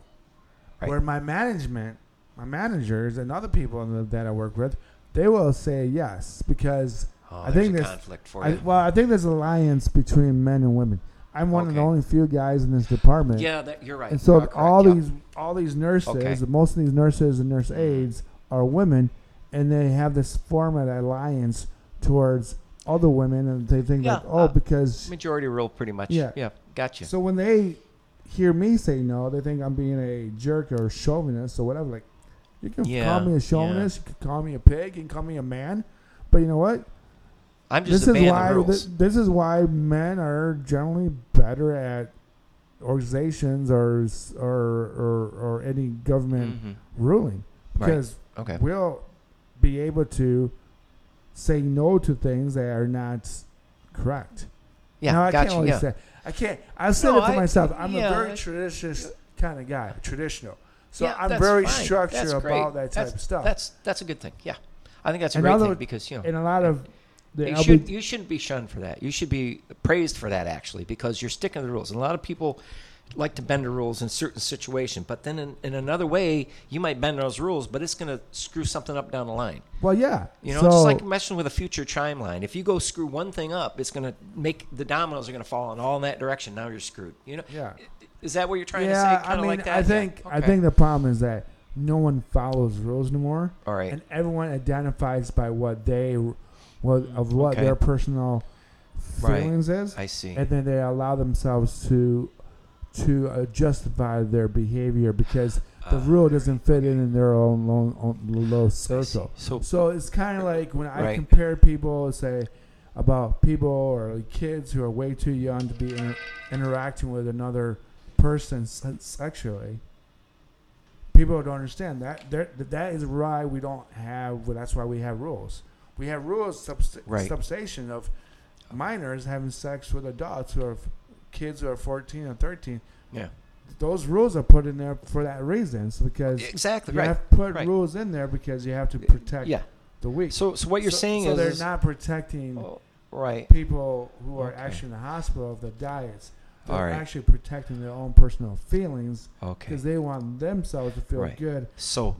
Right. Where my management, my managers, and other people in the, that I work with, they will say yes because Oh, I there's think a conflict for I, you. well, I think there's an alliance between men and women. I'm one of the Okay. only few guys in this department. yeah, that, you're right. And You so are correct, all yeah. these all these nurses, Okay. most of these nurses and nurse aides are women, and they have this form of alliance towards other women, and they think Yeah, like, oh, uh, because majority rule, pretty much. Yeah. Yeah. Gotcha. So when they hear me say no, they think I'm being a jerk or chauvinist or whatever. Like, You can Yeah, call me a chauvinist. You can call me a pig. You can call me a man. But you know what? I'm just this a is why of rules. thi- this is why men are generally better at organizations or or or, or any government Mhm. ruling Right. because Okay. we'll be able to say no to things that are not correct. Yeah, now, I gotcha. can't always yeah. say I can't. I said No, it I- myself. I'm yeah, a very traditional kind of guy, traditional. So Yeah, I'm very fine. structured about that type that's, of stuff. That's that's a good thing. Yeah, I think that's a And great other- thing because you know and a lot of the you should you shouldn't be shunned for that. You should be praised for that actually because you're sticking to the rules. And a lot of people like to bend the rules in certain situations, but then in, in another way you might bend those rules, but it's going to screw something up down the line. well, yeah. You know, so, it's just like messing with a future chime line. If you go screw one thing up, it's going to make the dominoes are going to fall in all in that direction. Now you're screwed. You know, yeah. is that what you're trying yeah, to say? I Kind of mean, like that. I Yeah. think I think the problem is that no one follows rules anymore, All right. and everyone identifies by what they, what of what Okay. their personal Right. feelings is, I see. and then they allow themselves to to uh, justify their behavior because the Uh, rule doesn't fit in in their own, low, own little circle. So So it's kind of like when I Right. compare people, say about people or kids who are way too young to be inter- interacting with another person sexually. People don't understand that. That is why we don't have. Well, that's why we have rules. We have rules subst- Right. substation of minors having sex with adults who are kids who are 14 or 13. yeah, Those rules are put in there for that reason. So because exactly you right. have put right. rules in there because you have to protect Yeah. the weak. So so what you're So- saying so is, they're is- not protecting oh, right. people who are Okay. actually in the hospital of the diets. They're right. actually protecting their own personal feelings Okay. because they want themselves to feel Right. good. So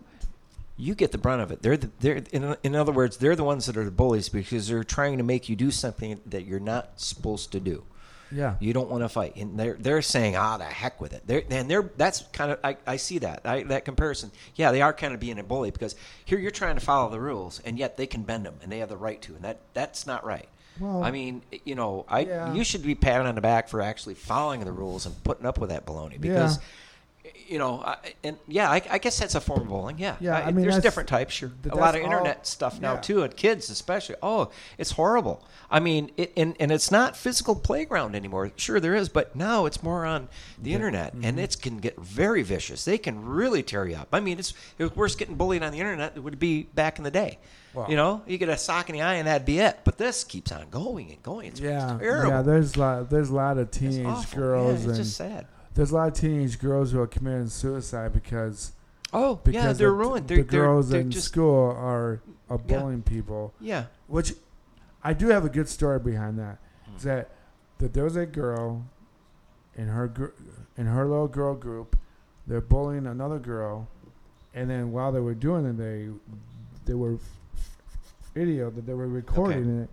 you get the brunt of it. They're the, they're in, in other words, they're the ones that are the bullies because they're trying to make you do something that you're not supposed to do. Yeah. You don't want to fight, and they're they're saying, "Ah, the heck with it." They're, and they're that's kind of I, I see that I, that comparison. Yeah, they are kind of being a bully because here you're trying to follow the rules, and yet they can bend them, and they have the right to, and that that's not right. Well, I mean, you know, I Yeah. you should be patted on the back for actually following the rules and putting up with that baloney because. You know, I, and yeah, I, I guess that's a form of bullying. Yeah, Yeah, I mean, there's different types. Sure, a lot of that's all- internet stuff now yeah. too, and kids especially. Oh, it's horrible. I mean, it, and and it's not physical playground anymore. Sure, there is, but now it's more on the internet, Mm-hmm. and it can get very vicious. They can really tear you up. I mean, it's it was worse getting bullied on the internet than it would be back in the day. Wow. You know, you get a sock in the eye and that'd be it. But this keeps on going and going. It's, yeah, terrible. yeah. There's a lot. There's a lot of teenage girls yeah, it's and just sad. There's a lot of teenage girls who are committing suicide because Oh, because yeah, they're the, ruined. the They're, they're, girls they're in just school are are Yeah. bullying people. yeah. Which I do have a good story behind that. Hmm. Is that that there was a girl in her gr- in her little girl group. They're bullying another girl, and then while they were doing it, they they were video that they were recording it,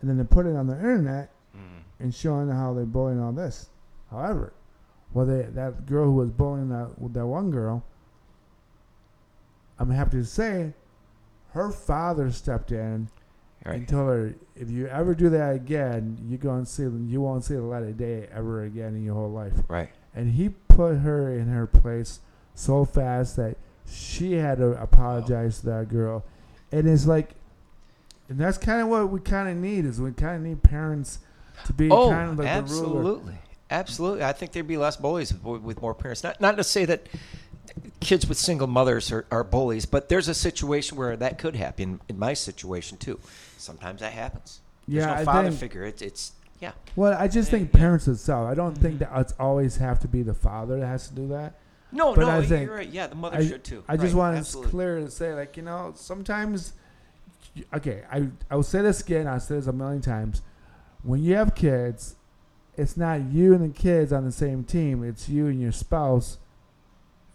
and then they put it on the internet Mm. and showing how they're bullying all this. However, well, they, that girl who was bullying that that one girl, I'm happy to say, her father stepped in Right. and told her, if you ever do that again, you go and see you won't see the light of day ever again in your whole life. Right. And he put her in her place so fast that she had to apologize to that girl. And it's like, and that's kind of what we kind of need is we kind of need parents to be Oh, kind of like the ruler. Absolutely, absolutely. I think there'd be less bullies with, with more parents. Not not to say that kids with single mothers are, are bullies, but there's a situation where that could happen. In my situation too, sometimes that happens. There's Yeah, no father think- figure. It's it's yeah. Well, I just think parents itself. I don't think that it's always have to be the father that has to do that. No, But no, I you're right. Yeah, the mother I, should too. I just Right, want absolutely. to clear to say, like you know, sometimes. Okay, I I will say this again. I'll say this a million times. When you have kids, it's not you and the kids on the same team. It's you and your spouse,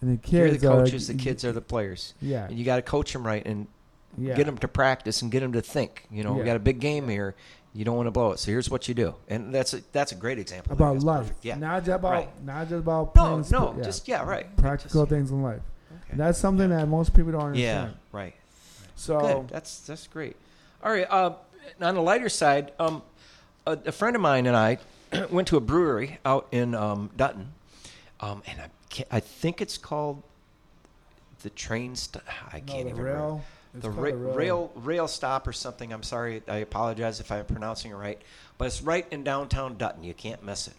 and the You're kids the are coaches. the kids are the players. Yeah, And you got to coach them right and yeah. get them to practice and get them to think. You know, we got a big game here. You don't want to blow it. So here's what you do. And that's a, that's a great example. About life. perfect. Yeah. Not just about Right. not just about No, no, yeah. just yeah, right. practical Just- things in life. okay. And that's something Yeah. that most people don't Yeah, understand. right. So Good. That's that's great. All right. Uh, on the lighter side, um, a, a friend of mine and I went to a brewery out in um, Dutton, um, and I, can't, I think it's called the train. St- I No, can't the even rail. remember. The ra- the rail rail stop or something. I'm sorry. I apologize if I'm pronouncing it right, but it's right in downtown Dutton. You can't miss it.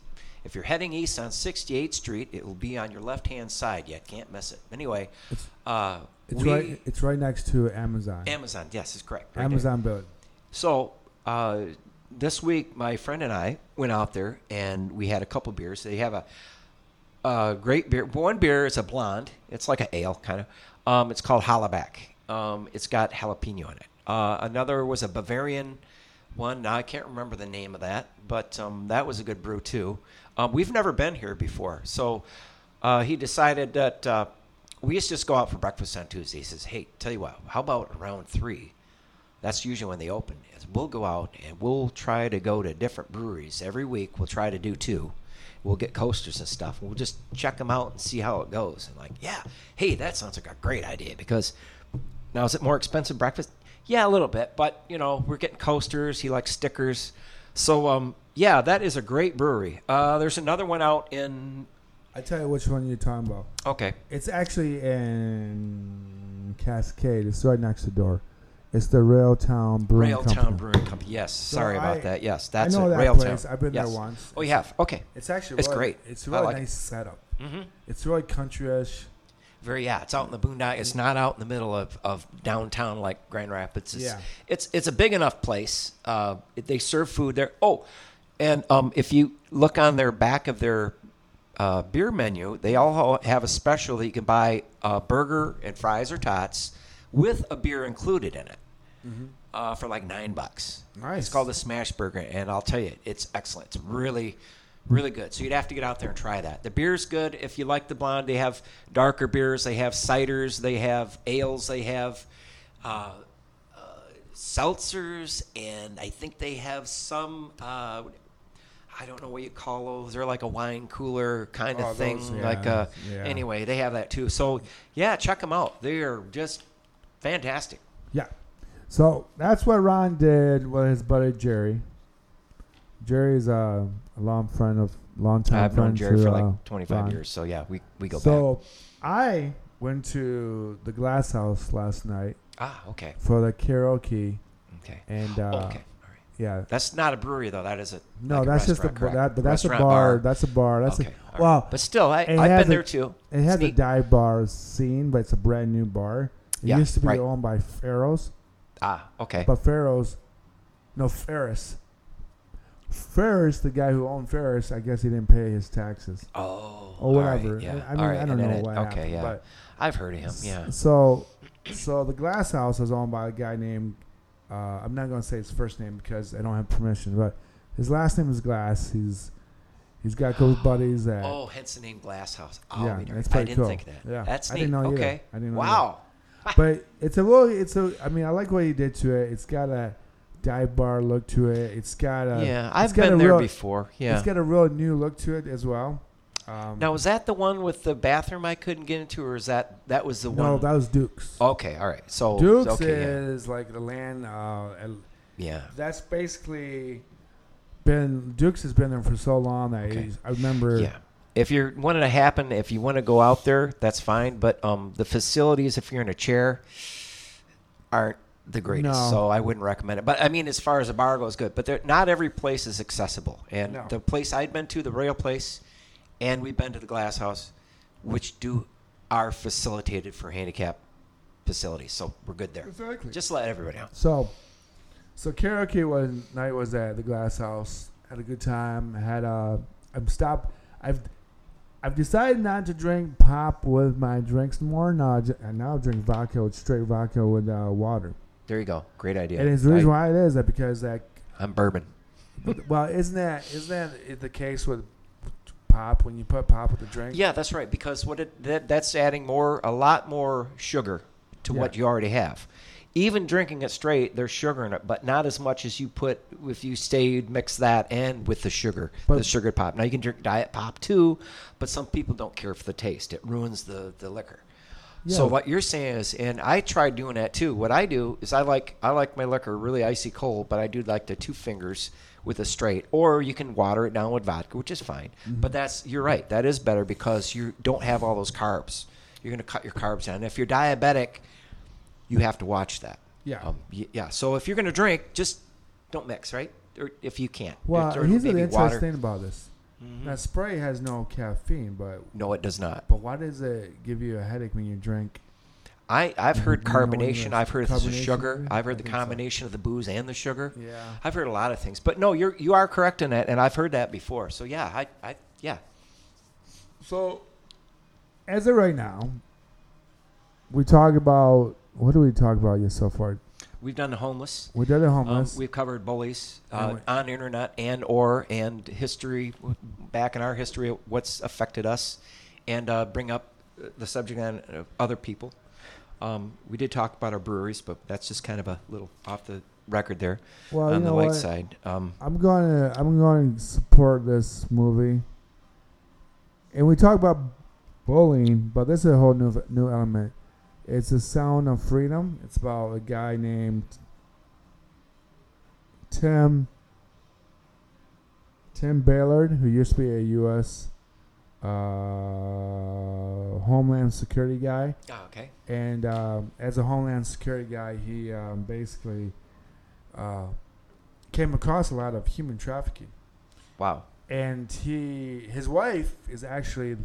If you're heading east on 68th Street, it will be on your left-hand side. You can't miss it. Anyway, It's- uh, It's we, right. It's right next to Amazon. Amazon. Yes, is correct. right there. Amazon building. So uh, this week, my friend and I went out there and we had a couple beers. They have a, a great beer. One beer is a blonde. It's like an ale kind of. Um, it's called Hollaback. Um, it's got jalapeno in it. Uh, another was a Bavarian one. Now I can't remember the name of that, but um, that was a good brew too. Um, we've never been here before, so uh, he decided that uh, we used to just go out for breakfast on Tuesday. He says, "Hey, tell you what, how about around three? That's usually when they open. Is we'll go out and we'll try to go to different breweries every week. We'll try to do two. We'll get coasters and stuff. We'll just check them out and see how it goes. And like, yeah, hey, that sounds like a great idea because now is it more expensive breakfast? Yeah, a little bit, but you know we're getting coasters. He likes stickers, so um, yeah, that is a great brewery. Uh, there's another one out in I tell you which one you're talking about. okay, It's actually in Cascade. It's right next to the door. It's the Railtown Brewing Railtown Company. Brewing Company. Yes, sorry I- about that. Yes, that's I know it. that Railtown. place. I've been yes. there once. Oh, you have? Okay. It's actually It's really, great. It's a I really like it. nice setup. Mm-hmm. It's really countryish. Very yeah, it's out in the boondock. It's not out in the middle of, of downtown like Grand Rapids. It's, Yeah. it's it's a big enough place. Uh, it- they serve food there. Oh, and um, if you look on their back of their uh, beer menu, they all have a special that you can buy a burger and fries or tots with a beer included in it uh, for like nine bucks. Nice. It's called the Smash Burger, and I'll tell you, it's excellent. It's really, really good. So you'd have to get out there and try that. The beer's good if you like the blonde. They have darker beers. They have ciders. They have ales. They have uh, uh, seltzers, and I think they have some. Uh, I don't know what you call those. They're like a wine cooler kind of Oh, thing. those, like yeah, uh, yeah. anyway, they have that too. So yeah, check them out. They are just fantastic. Yeah. So that's what Ron did with his buddy Jerry. Jerry's uh, a long friend of long time I've friend known Jerry to, for uh, like 25 Ron. years, so yeah, we, we go back. So I went to the Glass House last night Ah, okay, for the karaoke, okay, and uh, okay, all right. yeah, That's not a brewery though. That is a no, like a that's just a bar, correct? that, but that's a Restaurant, bar, That's a bar. That's okay, a right. well. but still, I, I've been a- there too. It has It's a dive bar scene, but it's a brand new bar. It Yeah, used to be right. owned by Pharaohs, Ah, okay. but Pharaohs, no Ferris. Ferris, the guy who owned Ferris, I guess he didn't pay his taxes oh, or all right, whatever. yeah. I mean, right. I don't and know it- what Okay, happened, yeah. but I've heard of him. Yeah. So, so the glass house is owned by a guy named. Uh, I'm not going to say his first name because I don't have permission, but his last name is Glass. He's he's got close buddies that. Oh, hence the name Glass House. Oh, Yeah, that's I didn't cool. think that. Yeah, That's I neat. didn't know either. okay. I didn't know wow. But it's a little. it's a. I mean, I like what he did to it. It's got a dive bar look to it. It's got a. yeah, it's I've got been a there real- before. Yeah. It's got a real new look to it as well. Um, now, was that the one with the bathroom I couldn't get into, or is that that was the no, one? No, that was Duke's. okay, all right. So Duke's okay, is like the land. Uh, yeah. yeah. that's basically been Duke's has been there for so long that Okay. I remember. Yeah. If you want it to happen, if you want to go out there, that's fine. But um, the facilities, if you're in a chair, aren't the greatest. No. So I wouldn't recommend it. But I mean, as far as a bar goes, good. But there, not every place is accessible. And No. the place I'd been to, the Royal Place, and we've been to the Glass House, which do are facilitated for handicap facilities. So we're good there. Exactly. Just let everybody know. So, so karaoke was night was at the Glass House. Had a good time. Had a. I'm stopped. I've. I've decided not to drink pop with my drinks more. Now, I, now drink vodka with straight vodka with uh, water. There you go. Great idea. And it's the reason I, why it is that because that. I'm bourbon. Well, isn't that isn't that the case with pop when you put pop with the drink? Yeah, that's right. Because what it that, that's adding more, a lot more sugar to what you already have. Even drinking it straight, there's sugar in it, but not as much as you put if you stayed mix that and with the sugar, But- the sugared pop. Now you can drink diet pop too, but some people don't care for the taste. It ruins the the liquor. So what you're saying is, and I tried doing that too. What I do is I like I like my liquor really icy cold, but I do like the two fingers with a straight, or you can water it down with vodka, which is fine. Mm-hmm. But that's you're right. That is better because you don't have all those carbs. you're going to cut your carbs down. If you're diabetic, you have to watch that. Yeah. Um, yeah. So if you're going to drink, just don't mix, right? Or if you can't. Well, Or here's the interesting. Mm-hmm. thing about this. That spray has no caffeine, but No, it does not. but why does it give you a headache when you drink? I, I've heard You know what it carbonation. I've heard Carbonation? sugar. I've I heard the think so. combination of the booze and the sugar. Yeah. I've heard a lot of things. But no, you're you are correct in that, and I've heard that before. So yeah, I, I yeah. So, as of right now, we talk about what do we talk about yet so far? We've done the homeless. We've done the Um, homeless. we've covered bullies uh, on internet and or and history back in our history, what's affected us, and uh, bring up the subject on uh, other people. Um, we did talk about our breweries, but that's just kind of a little off the record there well, on the light what? side. Um, I'm going to I'm going to support this movie. And we talk about bullying, but this is a whole new new element. It's a sound of freedom. It's about a guy named Tim Tim Ballard, who used to be a U.S. Uh, Homeland Security guy. oh, okay. And um, as a Homeland Security guy, he um, basically uh, came across a lot of human trafficking. Wow. And he, his wife, is actually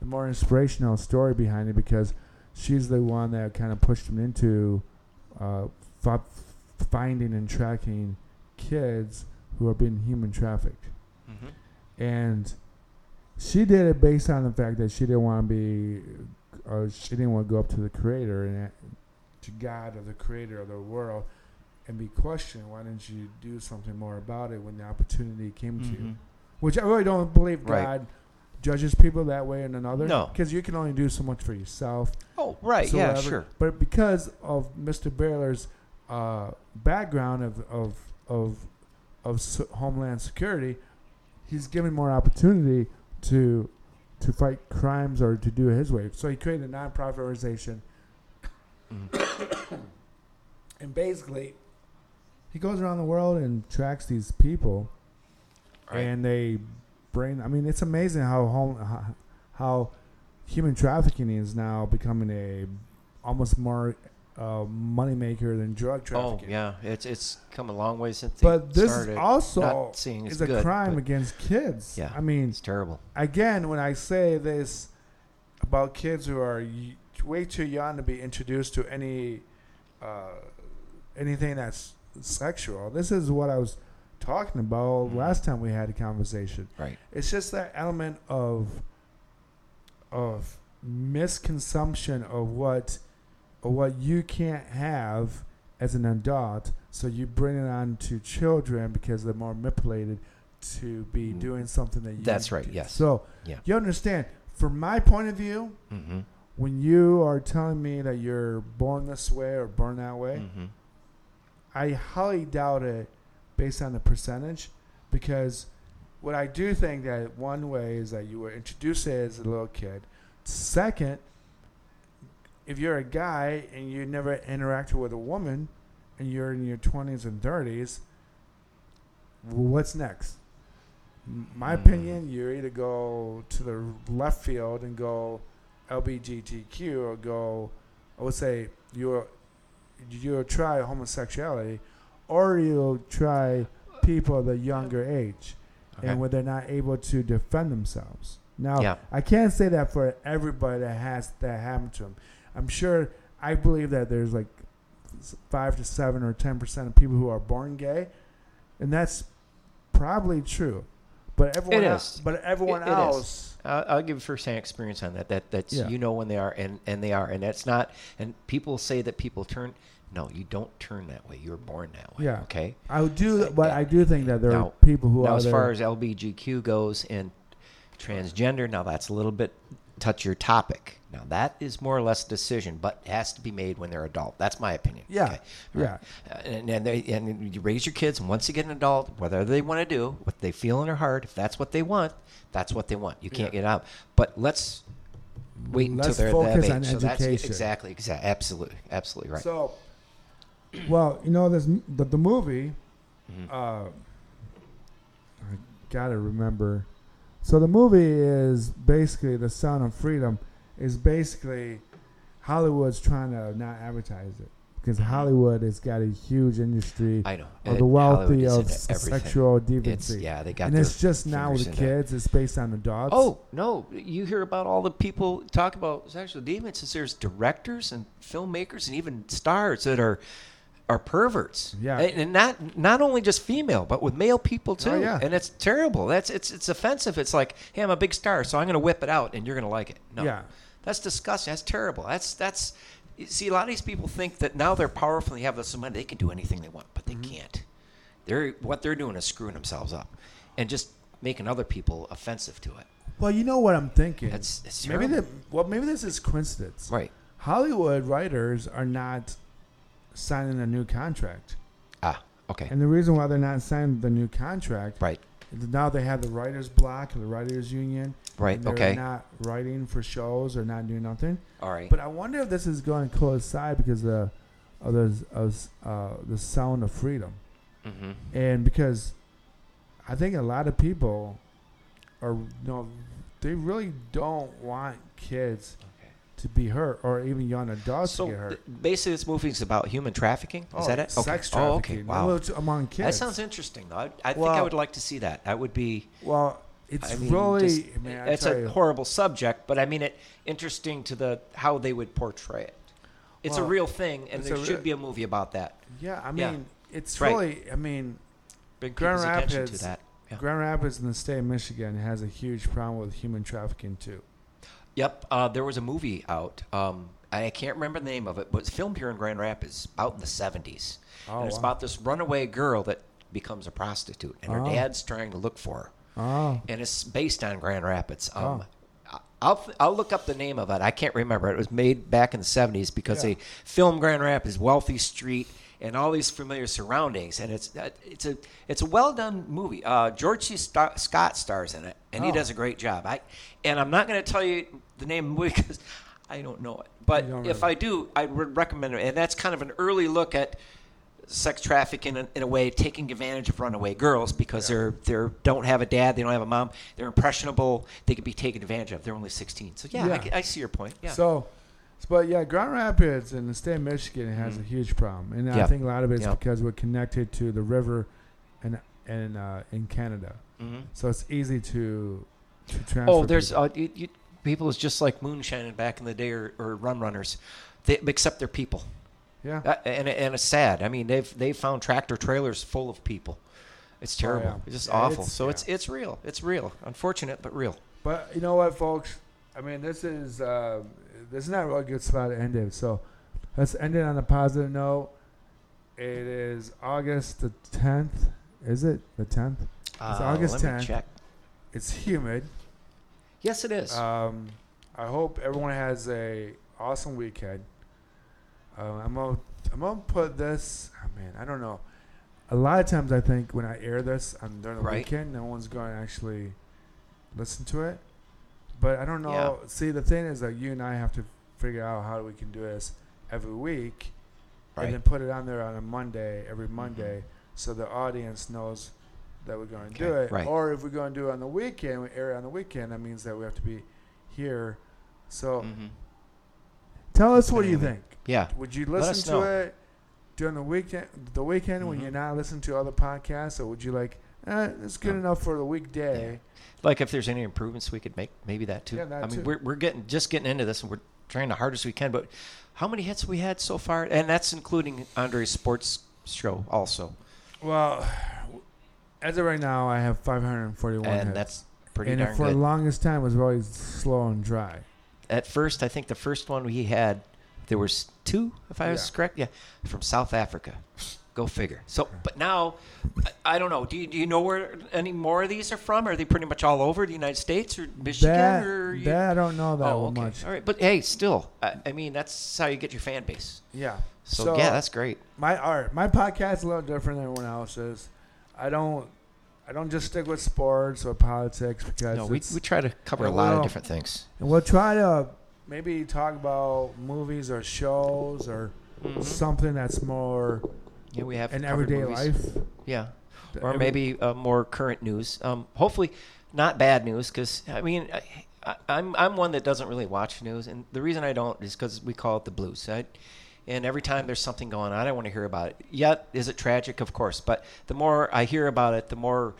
the more inspirational story behind it because she's the one that kind of pushed him into uh, fi- finding and tracking kids who are being human trafficked. hmm And she did it based on the fact that she didn't want to be, uh, she didn't want to go up to the creator and to God or the creator of the world and be questioned. Why didn't you do something more about it when the opportunity came to you? Mhm. Which I really don't believe Right. Judges people that way and another. No. because you can only do so much for yourself. Oh, right. so yeah, whatever. sure. But because of Mr. Baylor's uh, background of of of of s- Homeland Security, he's given more opportunity to to fight crimes or to do it his way. So he created a nonprofit organization, Mhm. and basically, he goes around the world and tracks these people, Right. and they bring. I mean, it's amazing how home how, human trafficking is now becoming a almost more uh, moneymaker than drug trafficking. Oh, trafficking. yeah. It's it's come a long way since. But this started. also is a good, crime against kids. Yeah. I mean, It's terrible. again, when I say this about kids who are way too young to be introduced to any uh, anything that's sexual, this is what I was talking about Mhm. last time we had a conversation. Right. It's just that element of of misconsumption of what of what you can't have as an adult, so you bring it on to children because they're more manipulated to be Mm. doing something that you That's right, do. yes. So Yeah. you understand, from my point of view, Mm-hmm. when you are telling me that you're born this way or born that way, Mm-hmm. I highly doubt it based on the percentage because what I do think that one way is that you were introduced as a little kid. Second, if you're a guy and you never interacted with a woman and you're in your 20s and 30s, what's next? My Hmm. opinion, you either go to the left field and go LBGTQ or go, I would say, you're you'll try homosexuality, or you'll try people of the younger age, Okay. and when they're not able to defend themselves. Now, Yeah. I can't say that for everybody that has that happen to them. I'm sure. I believe that there's like five to seven or ten percent of people who are born gay, and that's probably true. But everyone, else, but everyone It- it else, Uh, I'll give you firsthand experience on that. That that's Yeah. you know when they are and and they are and that's not. And people say that people turn. No, you don't turn that way. You're born that way. Yeah. Okay. I would do. But I do think that there now- are people who are now, as far as LBGQ goes and transgender, now that's a little bit touchier topic. Now that is more or less a decision, but it has to be made when they're adult. That's my opinion. Yeah, Okay? yeah. Uh, and and, they, and you raise your kids, and once you get an adult, whether they want to do what they feel in their heart, if that's what they want, that's what they want. You can't Yeah. get out. But let's wait until Let's they're focus that on age. so that's education. exactly, exactly, absolutely, absolutely right. So, well, you know, this the, the movie. Mhm. Uh, I gotta remember. So the movie is basically the Sound of Freedom, is basically Hollywood's trying to not advertise it because Hollywood has got a huge industry I know. of the wealthy of into s- everything. sexual It's yeah, they got. and it's just now with the in it. kids. It's based on adults. Oh no! You hear about all the people talk about sexual deviance. There's directors and filmmakers and even stars that are are perverts. Yeah. and, and not not only just female, but with male people too. Oh, yeah. and it's terrible. That's it's it's offensive. It's like, hey, I'm a big star, so I'm going to whip it out, and you're going to like it. No, Yeah. that's disgusting. That's terrible. That's that's. you See, a lot of these people think that now they're powerful and they have this money, they can do anything they want, but they Mm-hmm. can't. They're what they're doing is screwing themselves up, and just making other people offensive to it. Well, you know what I'm thinking. It's maybe the well, maybe this is coincidence. Right. Hollywood writers are not signing a new contract, Ah, okay. and the reason why they're not signing the new contract Right. now they have the writers' block the writers' union. Right, they're okay. Not writing for shows or not doing nothing. All right. But I wonder if this is going to coincide because of, of, the, of uh, the sound of freedom. hmm and because I think a lot of people are you know they really don't want kids. To be hurt or even young adults So to get hurt. th- basically, this movie is about human trafficking. Is Oh, that it? Sex okay. Oh, okay. Wow. Well, among kids. That sounds interesting, though. I, I think I would like to see that. That would be. well. It's I mean, really just- man. It's a you, horrible subject, but I mean it interesting to the how they would portray it. It's a real thing, and there a should be a movie about that. yeah. I yeah. mean, it's Right. really. I mean, Bring Grand Rapids- to that. Yeah. Grand Rapids in the state of Michigan has a huge problem with human trafficking too. Yep. Uh, there was a movie out. Um, I can't remember the name of it, but it's filmed here in Grand Rapids, out in the '70s. Oh, and it's wow. about this runaway girl that becomes a prostitute, and her Oh. dad's trying to look for her. Oh, and it's based on Grand Rapids. Um, Oh. I'll I'll look up the name of it. I can't remember. It was made back in the '70s because Yeah. they filmed Grand Rapids, wealthy street, and all these familiar surroundings. And it's uh, it's a it's a well done movie. Uh, George C. Sta- Scott stars in it, and he Oh. does a great job. I and I'm not going to tell you the name of the movie because I don't know it. But if. I do, I would recommend it. And that's kind of an early look at sex trafficking in, in a way, taking advantage of runaway girls because they're they're don't have a dad, they don't have a mom, they're impressionable, they could be taken advantage of. They're only 16. So yeah, I Yeah. c- I, see your point. Yeah. So, but yeah, Grand Rapids in the state of Michigan has a huge problem, and I Mm-hmm. Think a lot of it's Yep. because we're connected to the river, and and uh, in Canada, Mhm. so it's easy to to transfer. Oh, there's uh, you, you, people is just like moonshining back in the day or, or run runners, they, except they're people. yeah. Uh, and and it's sad. I mean, they've they found tractor trailers full of people. It's terrible. Oh, yeah. It's just Yeah, awful. it's- so yeah. it's it's real. It's real. Unfortunate, but real. But you know what, folks? I mean, this is uh, this is not a really good spot to end it. So let's end it on a positive note. It is August the tenth. Is it the tenth? It's August Uh, me 10th. It's humid. Yes, it is. Um, I hope everyone has a awesome weekend. Uh, I'm gonna I'm gonna put this. Oh man, I don't know. A lot of times I think when I air this on during the Right. weekend, no one's going to actually listen to it. But I don't know. See, the thing is that you and I have to figure out how we can do this every week, Right. and then put it on there on a Monday every Monday, so the audience knows that we're going to do it. right. Or if we're going to do it on the weekend, we air it on the weekend. That means that we have to be here. So Mhm. tell us what do you think. Yeah. Would you listen to know. it during the weekend? The weekend when Mhm. you're not listening to other podcasts, or would you like? Eh, it's good No. enough for the weekday. Like if there's any improvements we could make, maybe that too. Yeah, that I mean, too. we're we're getting just getting into this, and we're trying the hardest we can. But how many hits we had so far? And that's including Andre's sports show also, Well, as of right now, I have 541 and hits. that's pretty and darn for good. the longest time, it was always slow and dry. At first, I think the first one we had, there was two, if I was correct. Yeah, from South Africa. Go figure. So, but now, I, I don't know. Do you, do you know where any more of these are from? Are they pretty much all over the United States or Michigan? That, or you- that I don't know that oh, okay. much. All right, but hey, still, I, I mean, that's how you get your fan base. Yeah. So, yeah, that's great. my art. My podcast is a little different than everyone else's. I don't. I don't just stick with sports or politics because No, we, we try to cover a lot of different things. And we'll try to maybe talk about movies or shows or Mhm. something that's more Yeah, we have in covered everyday movies. life. Yeah, The or every- maybe uh, more current news. Um, hopefully, not bad news because I mean, I, I, I'm I'm one that doesn't really watch news, and the reason I don't is because we call it the blue side. And every time there's something going on, I don't want to hear about it. Yet, is it tragic? Of course. But the more I hear about it, the more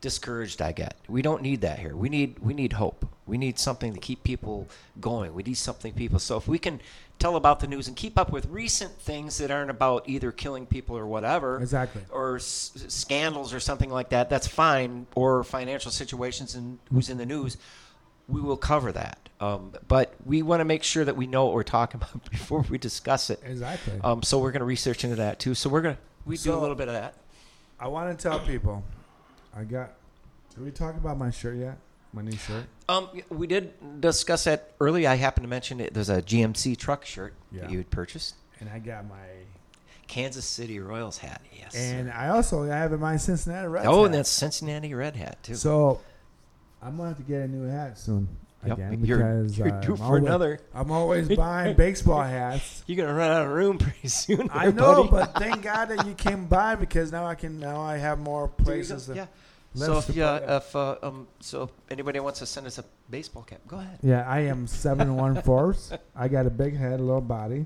discouraged I get. We don't need that here. We need we need hope. We need something to keep people going. We need something people. So if we can tell about the news and keep up with recent things that aren't about either killing people or whatever, Exactly. or s- scandals or something like that, that's fine. Or financial situations and who's in the news, we will cover that. Um, but we want to make sure that we know what we're talking about before we discuss it. Exactly. Um, so we're going to research into that too. So we're going to we do a little bit of that. I want to tell people, I got. Did we talk about my shirt yet? My new shirt. Um, we did discuss that early. I happened to mention it. There's a GMC truck shirt Yeah. that you had purchased. And I got my. Kansas City Royals hat. Yes. And I also I have in my Cincinnati Reds. oh, hat. and that's Cincinnati Red hat too. So, I'm gonna have to get a new hat soon Yep, again you're- because you're uh, due I'm for always, another. I'm always buying baseball hats. You're gonna run out of room pretty soon. I know, buddy. but thank God that you came by because now I can now I have more places. yeah. So if yeah, if uh, um, so if anybody wants to send us a baseball cap, go ahead. Yeah, I am seven one fourths. I got a big head, a little body.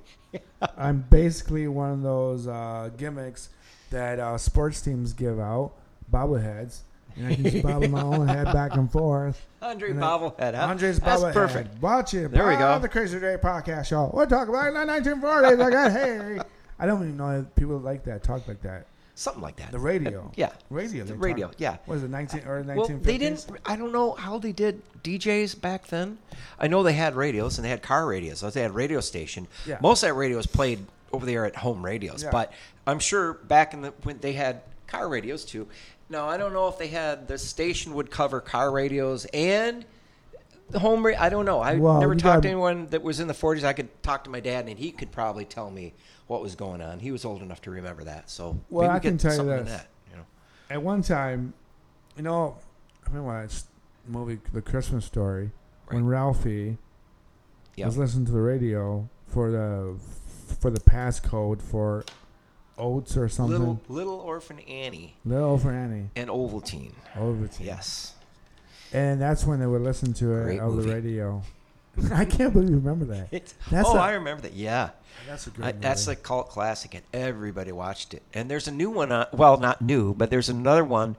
I'm basically one of those uh, gimmicks that uh, sports teams give out, bobbleheads. And I can just bobble my own head back and forth. Andre And bobblehead. Huh? Andre's That's bobblehead. perfect. Watch it. There we go. The Crazy Dre podcast show. We're talking about the 1940s. I got hey. I don't even know if people like that, talk like that. Something like that. The radio. Yeah. Radio. The radio. talk- Yeah. Was it, 19 or 1950s? Well, they didn't. I don't know how they did DJs back then. I know they had radios and they had car radios. So they had radio station. Yeah. Most of that radios played over there at home radios, Yeah. but I'm sure back in the when they had car radios too. Now I don't know if they had the station would cover car radios and the home. Ra- I don't know. I never talked to anyone that was in the 40s. I could talk to my dad and he could probably tell me what was going on. He was old enough to remember that. So Well, I can tell you this. that. You know. At one time, you know, I mean, watched the movie The Christmas Story when Ralphie Yep. was listening to the radio for the for the passcode for oats or something. Little Little Orphan Annie Little orphan Annie. and Ovaltine. Ovaltine. Yes. And that's when they would listen to it Great over movie. the radio. I can't believe you remember that. It's, That's oh, a- I remember that. Yeah, That's a I, that's a cult classic, and everybody watched it. And there's a new one. On, well, not new, but there's another one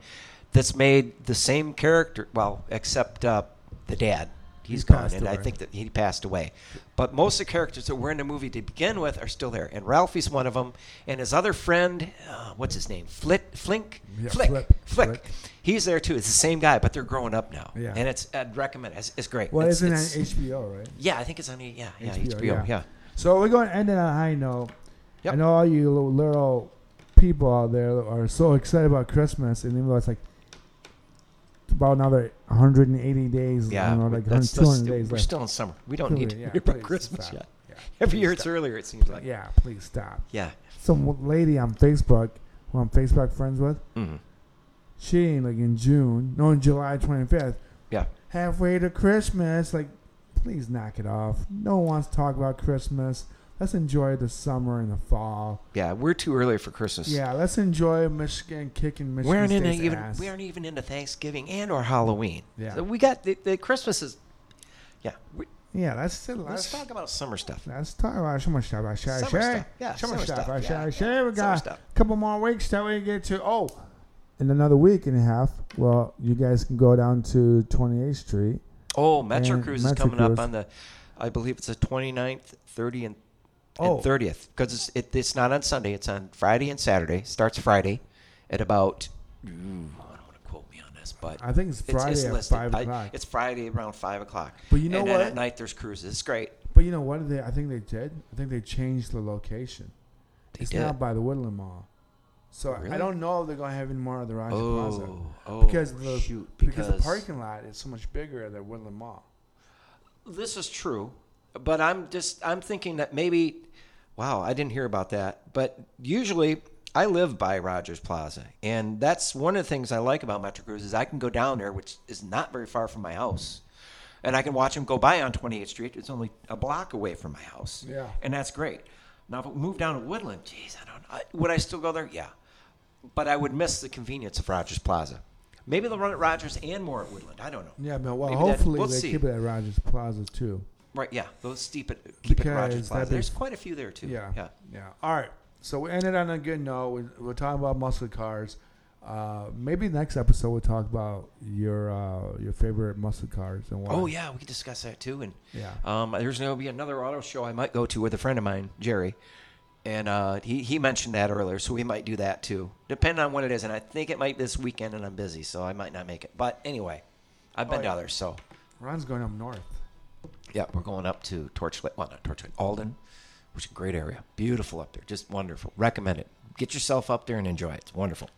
that's made the same character. Well, except uh, the dad. He's He gone, and I think that he passed away. But most of the characters that were in the movie to begin with are still there, and Ralphie's one of them. And his other friend, uh, what's his name? Flit, Flink, Yeah, Flick, Flip, Flick. Flick. He's there too. It's the same guy, but they're growing up now. Yeah. And it's I'd recommend. it. It's, it's great. well, it's, isn't it's- HBO, right? yeah, I think it's on. Yeah, yeah, HBO, HBO. yeah. yeah. So we're going to end it on a high note. Yep. I know all you little, little people out there are so excited about Christmas, and even though it's like about another 180 days, Yeah, you know, like that's, 200 that's- days we're left. still in summer. We don't need to Yeah, worry about Christmas stop. yet. Yeah. Every year Please it's earlier. It seems like. Yeah, please stop. Yeah. Some lady on Facebook, who I'm Facebook friends with, Mhm. she like in June, no, in July 25th, Yeah. halfway to Christmas. Like, please knock it off. No one wants to talk about Christmas. Let's enjoy the summer and the fall. Yeah. We're too early for Christmas. Yeah, let's enjoy Michigan kicking Michigan We aren't into State's even. ass. We aren't even into Thanksgiving and or Halloween. Yeah. So we got the, the Christmas is. Yeah. We, Yeah, let's let's let's talk about summer stuff. let's talk about summer stuff. I share, Summer share. stuff. Yeah, summer, summer stuff. stuff. I Yeah, yeah. We got a couple more weeks till we get to oh, in another week and a half. Well, you guys can go down to 28th Street. Oh, Metro And Cruise is Metro coming up on the. I believe it's the 29th, 30th, and, Oh. and 30th because it's it, it's not on Sunday. It's on Friday and Saturday. Starts Friday at about. Ooh, I don't want to quote me on this, but I think it's Friday at listed. five I- o'clock. it's Friday around five o'clock. But you know and what? At night there's cruises. It's great. But you know what? They I think they did. I think they changed the location. They it's did. now by the Woodland Mall. So I don't know if they're gonna have any more of the Rogers oh, Plaza Oh, oh, because the shoot, because, because, the parking lot is so much bigger at the Woodland Mall. This is true, but I'm just I'm thinking that maybe, wow, I didn't hear about that. But usually I live by Rogers Plaza, and that's one of the things I like about Metro Cruise is I can go down there, which is not very far from my house, and I can watch them go by on 28th Street. It's only a block away from my house, Yeah. and that's great. Now if we move down to Woodland, geez, I don't know. I- Would I still go there? Yeah, but I would miss the convenience of Rogers Plaza. Maybe they'll run at Rogers and more at Woodland. I don't know. Yeah, well, Maybe hopefully we'll they see. keep it at Rogers Plaza too. Right? Yeah, they'll steep it, keep it Rogers Plaza. There's quite a few there too. Yeah. yeah. Yeah. All right. So we ended on a good note. We, we're talking about muscle cars. Uh, maybe next episode we'll talk about your uh, your favorite muscle cars and why. Oh yeah, we could discuss that too. And Yeah. um, there's going to be another auto show I might go to with a friend of mine, Jerry, and uh, he he mentioned that earlier, so we might do that too, depending on what it is. And I think it might this weekend, and I'm busy, so I might not make it. But anyway, I've been Oh, yeah. down there, so Ron's going up north. Yeah, we're going up to Torch Lake, well not Torch Lake, Alden, which is a great area, beautiful up there, just wonderful. Recommend it. Get yourself up there and enjoy it. It's wonderful.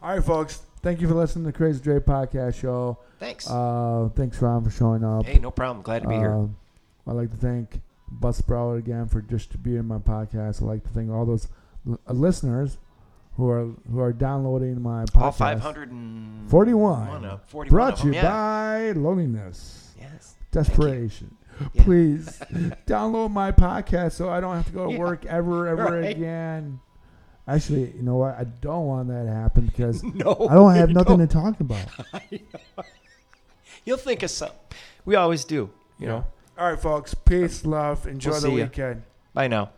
All right, folks. Thank you for listening to Crazy Dre podcast show. Thanks. Uh, thanks, Ron, for showing up. hey, no problem. Glad to be here. Um, I'd like to thank Bus Buzzsprout again for distributing my podcast. I'd like to thank all those l- uh, listeners who are who are downloading my podcast. All 541. 41. uh, 41 Brought to you yeah. by loneliness. Desperation. Yeah. Please download my podcast so I don't have to go to Yeah. work ever, ever Right. again. Actually, you know what? I don't want that to happen because No. I don't have nothing don't. to talk about. You'll think of something. We always do. You know. All right, folks. Peace, love. Enjoy We'll the see ya. weekend. Bye now.